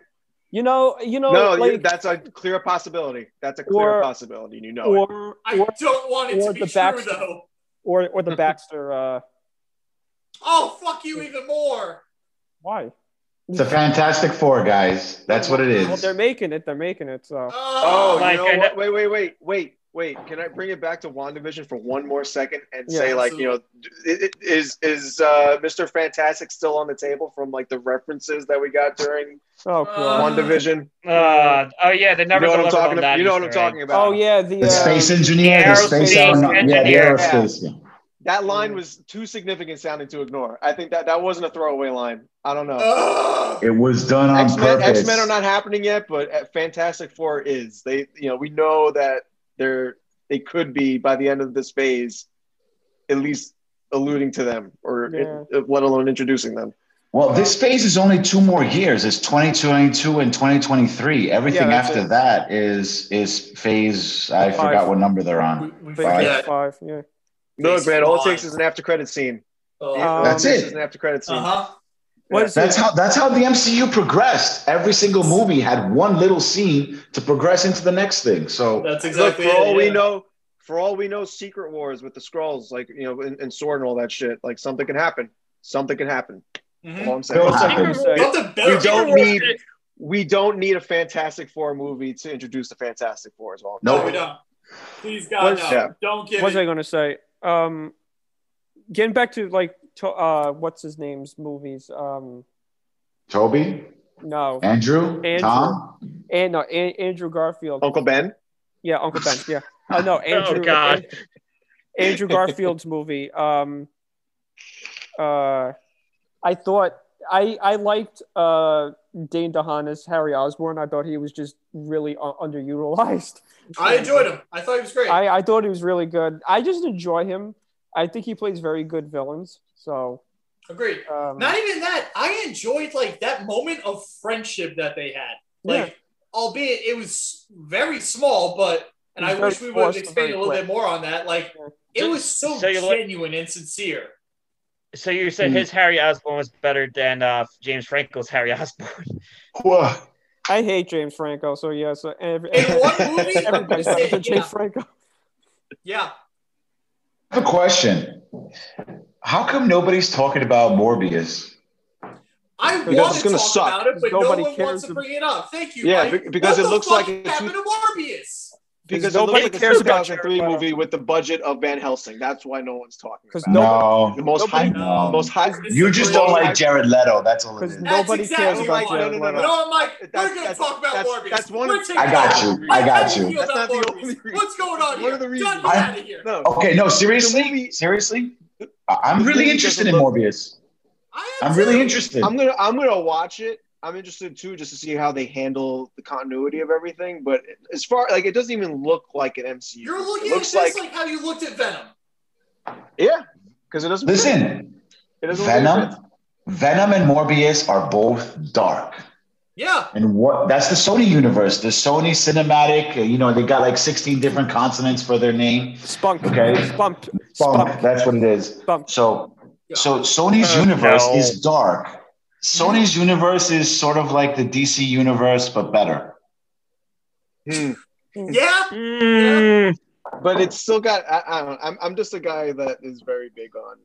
you know, you know, No, like, that's a clear possibility. That's a clear Or- possibility. You know it. or I don't want it to be the true Baxter. though. or or the Baxter. Uh, Oh fuck you even more. why? It's a Fantastic Four, guys. That's what it is. Well, they're making it. They're making it. So Oh, Oh, Like, you know what? Wait, wait, wait, wait, wait. Can I bring it back to WandaVision for one more second and Yeah, say, like, you know, it, it, is is uh, Mr. Fantastic still on the table from like the references that we got during oh god. WandaVision? Uh, oh yeah, they never. You know what I'm talking about? You know what I'm talking about? Oh yeah, the, The uh, space engineer, the space aerospace aeronaut- yeah, the engineer. aerospace. Yeah. That line was too significant sounding to ignore. I think that that wasn't a throwaway line. I don't know. Ugh. It was done on X Men purpose. X Men are not happening yet, but uh, Fantastic Four is. They you know we know that they're they could be by the end of this phase, at least alluding to them or Yeah. uh, let alone introducing them. Well, this phase is only two more years. It's 2022 and 2023. Everything Yeah, after it. that is is phase. I Five. forgot what number they're on. We, we Phase forget. five. Yeah. Look, man, all it takes is an after credit scene. Uh Um, That's it it. is an after credit scene. huh. What is That's it? how that's how the MCU progressed. Every single movie had one little scene to progress into the next thing. So That's Look, exactly for it, all we know, for all we know, Secret Wars with the scrolls, like you know, and, and sword and all that shit, like something can happen. Something can happen. Mhm. All I'm saying. It'll happen. gonna say? But the We don't need- we don't need a Fantastic Four movie to introduce the Fantastic Four as well. No, Nope. we don't. Please God, Was- no. Yeah. Don't give What was. I going to say? Um, getting back to like, to, uh, what's his name's movies? Um, Tobey, no, Andrew, Andrew. Tom. and no, An- Andrew Garfield. Uncle Ben. Yeah, Uncle Ben. Yeah. Oh no, Andrew. oh God. Andrew Garfield's movie. Um, uh, I thought I I liked uh Dane DeHaan as Harry Osborn. I thought he was just really uh, underutilized. I enjoyed him. I thought he was great. I I thought he was really good. I just enjoy him. I think he plays very good villains. So Agreed. um, Not even that. I enjoyed like that moment of friendship that they had. Like, Yeah. albeit it was very small, but and I wish we would have forced expanded a little quick. bit more on that. Like, Yeah. it was so, So like- genuine and sincere. So you said Hmm. his Harry Osborn was better than uh, James Franco's Harry Osborn. Whoa. I hate James Franco. So yes, uh, every, In one movie, everybody's better than yeah. James Franco. Yeah. I have a question. How come nobody's talking about Morbius? I Because want it's to gonna talk suck. about it, but no Nobody one cares wants to bring it up. Thank you. Yeah, Mike. because What it the looks fuck like a two- happened to Morbius. Because Nobody like cares a about 2003 three movie with the budget of Van Helsing. That's why no one's talking 'Cause about no- No. The most nobody- high, No. most high. You just don't like. Jared Leto. That's all it Because is. Nobody exactly cares why. about No, no, Jared no, no, Leto. You know what, Mike? That's- We're going to that's- talk about that's- Morbius. that's one of- taking I got you. I got you. That's not the only reason. What's going on One here? of the reasons. I- out of here. No. Okay, no, seriously? Seriously? I- I'm really interested in doesn't Morbius. I am really interested. I'm gonna I'm gonna watch it. I'm interested too, just to see how they handle the continuity of everything. But as far like it doesn't even look like an MCU. You're looking it at looks this like, like, how you looked at Venom. yeah, because it doesn't. Listen, it doesn't look like it Venom. Venom and Morbius are both dark. Yeah. And what that's the Sony universe, the Sony cinematic, uh, you know, they got like 16 different consonants for their name. Spunk. Okay. Spunk. Spunk, Spunk. that's what it is. Spunk. So Yeah. so Sony's Uh, universe no. is dark. Sony's universe is sort of like the DC universe, but better. Hmm. Yeah. Mm, But it's still got. I, I don't. I'm, I'm just a guy that is very big on.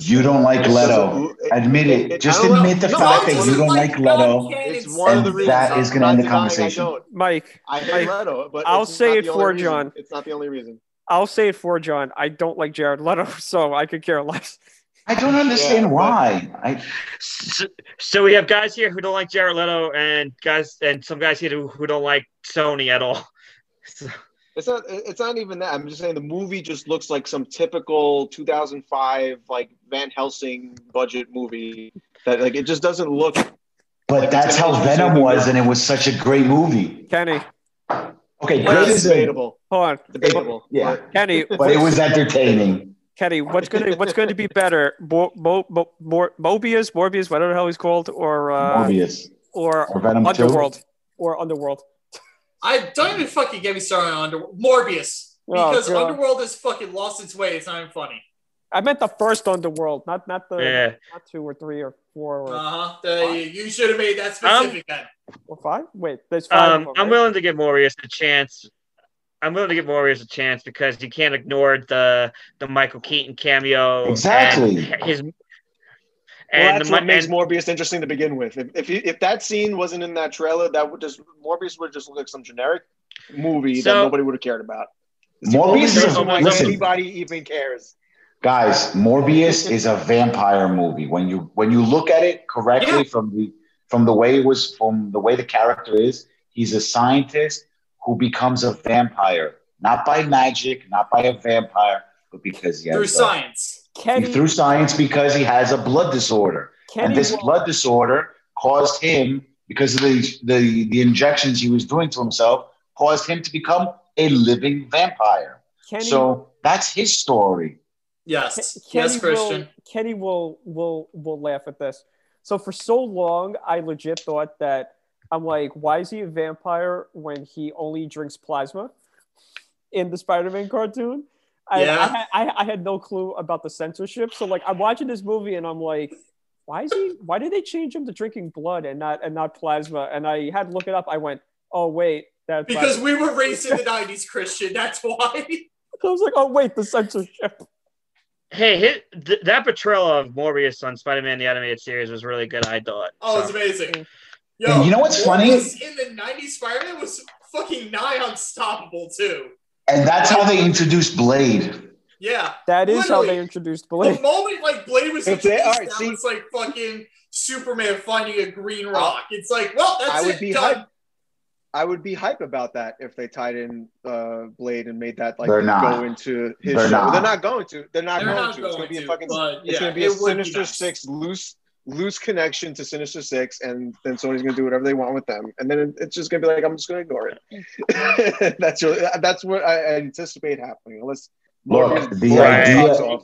You don't like Leto. doesn't- it- Admit it- it. Just I know. admit the No, fact that you don't like Leto. It's one of the And reasons. that gonna end the conversation. I don't. Mike, I hate I- Leto, but I'll say it the only for reason. John. It's not the only reason. I'll say it for John. I don't like Jared Leto, so I could care less. I don't understand Yeah, why. I so, so we have guys here who don't like Jared Leto, and guys, and some guys here who, who don't like Sony at all. So- It's not. It's not even that. I'm just saying the movie just looks like some typical 2005 like Van Helsing budget movie. That like it just doesn't look. but that's how Venom was, and it was such a great movie. Kenny, Okay, great is debatable. hold on. Debatable. yeah, Kenny, but it was entertaining. Kenny, what's gonna what's going to be better, Mo, Mo, Mo, Mo, Mobius, Morbius, whatever the hell he's called, or uh, Morbius or or Venom two. Underworld, or Underworld? I don't even fucking get me started on Under Morbius Oh, because God. Underworld has fucking lost its way. It's not even funny. I meant the first Underworld, not not the yeah, not two or three or four or, Uh huh. You should have made that specific then. or five. Wait, there's five. um, them, I'm right? willing to give Morbius a chance. I'm willing to give Morbius a chance because you can't ignore the the Michael Keaton cameo. Exactly. and his. Well, And that's the, what makes and, Morbius interesting to begin with. If if, he, if that scene wasn't in that trailer, that would just Morbius would just look like some generic movie that nobody would have cared about. It's Morbius only is a- oh listen. anybody even cares. Guys, Morbius is a vampire movie. When you when you look at it correctly Yeah. from the from the way it was from the way the character is, he's a scientist who becomes a vampire, not by magic, not by a vampire, but because he has Through a- science. Kenny, through science because he has a blood disorder. Kenny, and this will- blood disorder caused him because of the, the the injections he was doing to himself caused him to become a living vampire. Kenny, So that's his story. Yes. Kenny yes, Christian. Will, Kenny will will will laugh at this. So for so long, I legit thought that I'm like, why is he a vampire when he only drinks plasma in the Spider-Man cartoon? I, Yeah. I, had- I, I had no clue about the censorship. So like, I'm watching this movie and I'm like, why is he? Why did they change him to drinking blood and not and not plasma? And I had to look it up. I went, oh wait, that's Because we were raised in the 90s, Christian. That's why. I was like, oh wait, the censorship. hey, hit, th- that portrayal of Morbius on Spider-Man the animated series was really good. I thought. Oh, it's So, amazing. Mm. Yo, And you know what's funny? in the '90s Spider-Man was fucking nigh unstoppable too. And that's how they introduced Blade. Yeah, That is how they introduced Blade. the moment like Blade was If they- introduced, all right, that see- was like fucking Superman finding a green rock. It's like, well, that's I would it. be done. hype. I would be hype about that if they tied in uh, Blade and made that like They're not. go into his They're show. not. They're not going to. They're not They're going not to. It's going gonna be a fucking. but it's yeah, gonna be a it would be Sinister nice. Six loose loose connection to Sinister Six, and then Sony's gonna do whatever they want with them, and then it's just gonna be like I'm just gonna ignore it. that's really that's what I I anticipate happening, unless Look, the blows Right. box idea off.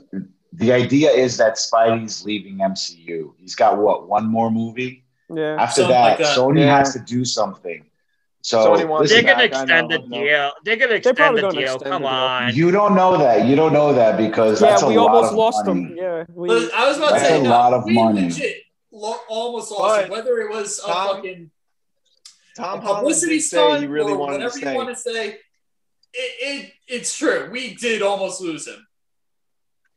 the idea is that Spidey's leaving MCU. He's got what one more movie. Yeah. After Something that, like that. Sony Yeah. has to do something. So Sony wants They're listen, gonna extend the deal. They're gonna extend the deal. Come on. you don't know that. You don't know that because Yeah, that's a we lot almost of lost money. them. Yeah. We, But I was about to say, a no, lot of we money. legit lo- almost lost it. But, Whether it was a Tom, fucking Tom a publicity did say stunt he really or wanted to whatever you want to say, it, it it's true. We did almost lose him.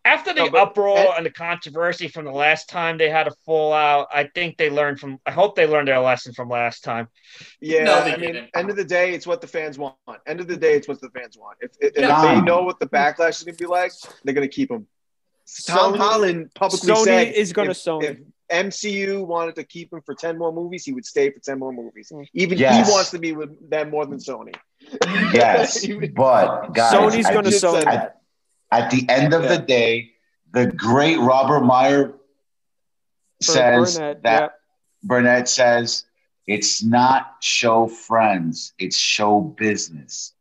After the No, but- uproar and- and the controversy from the last time they had a fallout, I think they learned from. I hope they learned their lesson from last time. Yeah, No, I mean, didn't. end of the day, it's what the fans want. End of the day, it's what the fans want. If, if, Yeah. if they know what the backlash is going to be like, they're going to keep him. Tom Sony- Holland publicly Sony said is going to Sony. if MCU wanted to keep him for 10 more movies, he would stay for 10 more movies. Mm. Even Yes. he wants to be with them more than Sony. Yes, but guys, Sony's going to just- Sony. At, at the end of the day, the great Robert Meyer says Burnett, that yeah. Burnett says it's not show friends, it's show business.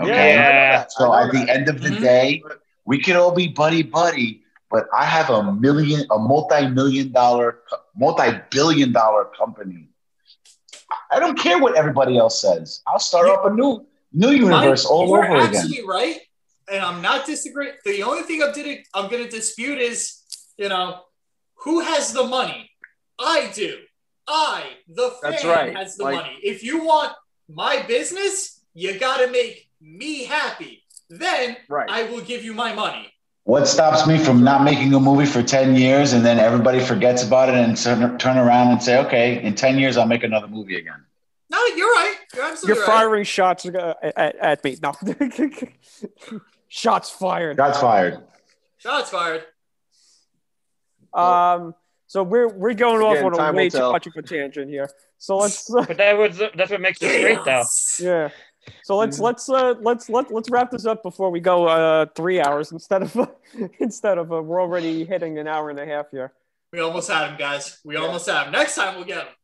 Okay. Yeah, I know that. So at the end of the Mhm. day, we could all be buddy buddy, but I have a million, a multi-million dollar, multi-billion dollar company. I don't care what everybody else says. I'll start up a new new universe Mike, all over again. absolutely right, and I'm not disagreeing. The only thing I'm did I'm going to dispute is, you know, who has the money? I do. I, the fan, That's right. has the Like- money. If you want my business, you got to make me happy. Then Right. I will give you my money. What stops me from not making a movie for 10 years and then everybody forgets about it and turn, turn around and say, okay, in 10 years, I'll make another movie again? No, you're right. You're absolutely You're right. firing shots uh, at, at me. No. shots fired. Shots fired. Shots fired. Um, so we're we're going off Again, on a way too much of a tangent here. So let's uh, But that was that's what makes it great, though. yeah. So let's let's uh let's let let's wrap this up before we go uh three hours instead of instead of uh, we're already hitting an hour and a half here. We almost had him, guys. We almost had him. Next time we'll get him.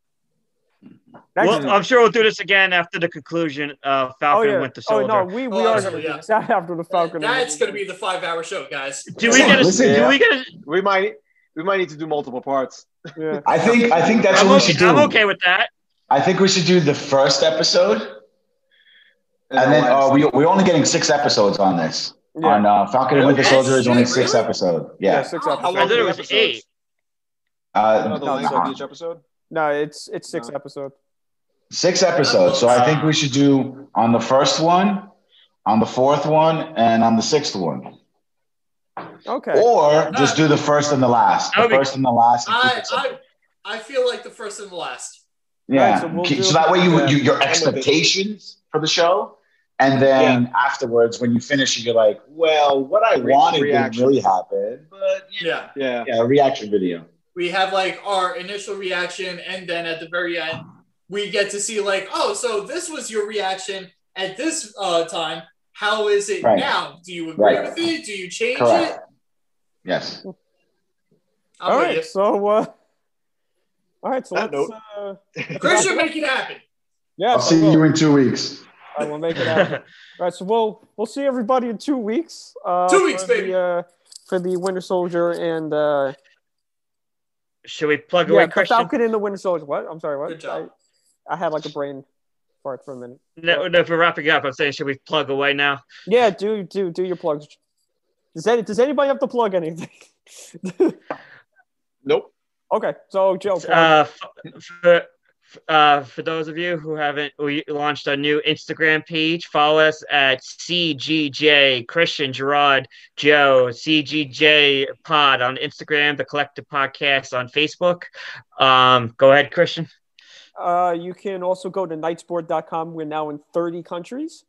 Next Well, time- I'm sure we'll do this again after the conclusion of oh Falcon yeah. and Winter Oh no, we, we Oh, are absolutely, gonna do this after the Falcon. and That's going to be the five-hour show, guys. do we get a, Listen, do yeah. we get a, We might we might need to do multiple parts. Yeah. I think I think that's I'm, what we should do. I'm okay with that. I think we should do the first episode, and the then uh, we we're only getting six episodes on this. Yeah. On uh, Falcon and Winter Soldier is only Really? six episodes. yeah, Yeah. six Oh, episodes. how I long thought are it was episodes? eight. Uh, You the length uh, of each episode. No, it's it's six No. episodes. Six episodes. So I think we should do on the first one, on the fourth one, and on the sixth one. Okay. Or just do the first and the last. The That would be- first and the last. I. I, I feel like the first and the last. Yeah. Alright, so so, we'll do- that way you, yeah. you uh, your expectations for the show. And then afterwards, when you finish it, you're like, well, what I Re- wanted reaction. didn't really happen. But yeah. Yeah. Yeah. Yeah, a reaction video. We have like our initial reaction, and then at the very end, we get to see like, oh, so this was your reaction at this uh, time. How is it Right. now? Do you agree Right. with it? Do you change it? Yes. I'm all with right. So uh, all right. So That let's. note. Uh, you. Christian, make it happen. yeah. I'll so see we'll- you in two weeks. I will make it happen. All right, so we'll we'll see everybody in two weeks. Uh, Two weeks, for baby. The, uh, for the Winter Soldier and uh, Should we plug yeah, away the Christian? Falcon and the Winter Soldier. What? I'm sorry. What? Good job. I, I had like a brain fart for a minute. No, no, if we're wrapping up, I'm saying should we plug away now? Yeah, do do do your plugs. Does any, does anybody have to plug anything? Nope. okay, so Joe. Uh, for uh, for those of you who haven't, we launched a new Instagram page. Follow us at CGJ Christian Gerard Joe CGJ Pod on Instagram. The Collective Podcast on Facebook. Um, go ahead, Christian. Uh, you can also go to nightsport.com. We're now in 30 countries.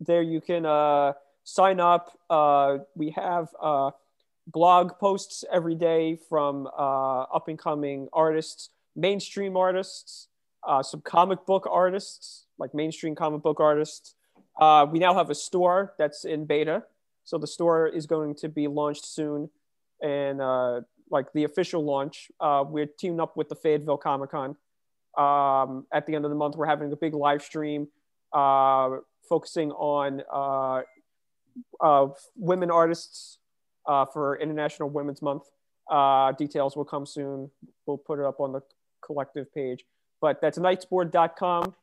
There you can uh, sign up. Uh, we have uh, blog posts every day from uh, up and coming artists, mainstream artists, uh, some comic book artists, like mainstream comic book artists. Uh, we now have a store that's in beta. So the store is going to be launched soon. And uh, like the official launch, uh, we're teaming up with the Fayetteville Comic Con. Um, at the end of the month, we're having a big live stream uh, focusing on uh, women artists for International Women's Month. Details will come soon. We'll put it up on the collective page. But that's nightsport.com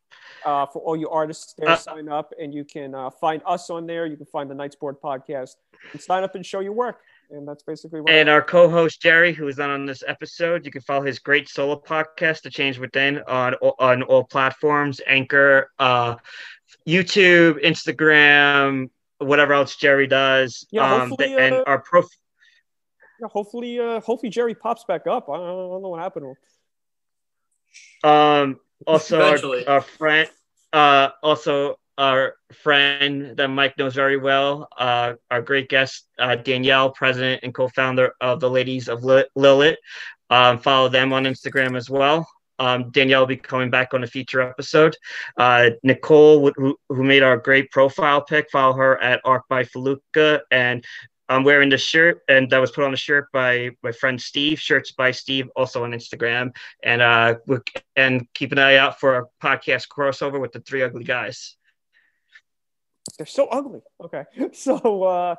uh, for all you artists there. Uh, sign up and you can uh, find us on there. You can find the Night Sport podcast and sign up and show your work. And that's basically what. And our co-host Jerry, who is not on this episode, you can follow his great solo podcast, The Change Within, on on all platforms, Anchor, uh, YouTube, Instagram, whatever else Jerry does. Yeah, um, hopefully, and uh, our prof. yeah, hopefully, uh, hopefully Jerry pops back up. I don't, I don't know what happened. Um, also, our, our friend, uh, also our friend that Mike knows very well, uh, our great guest uh, Danielle, president and co-founder of the Ladies of Li- Lilith. Um, follow them on Instagram as well. Um, Danielle will be coming back on a future episode. Uh, Nicole, who, who made our great profile pic, follow her at Arc by Faluca. And I'm wearing the shirt, and that was put on the shirt by my friend Steve. Shirts by Steve, also on Instagram. And uh, and keep an eye out for a podcast crossover with the Three Ugly Guys. They're so ugly. Okay, so uh,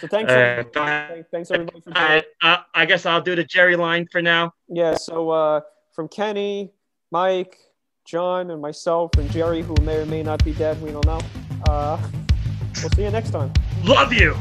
so thanks, Uh, everybody. go ahead. Thank- thanks everybody for. I, I, I guess I'll do the Jerry line for now. Yeah, so uh, from Kenny, Mike, John, and myself, and Jerry, who may or may not be dead, we don't know. Uh, we'll see you next time. Love you.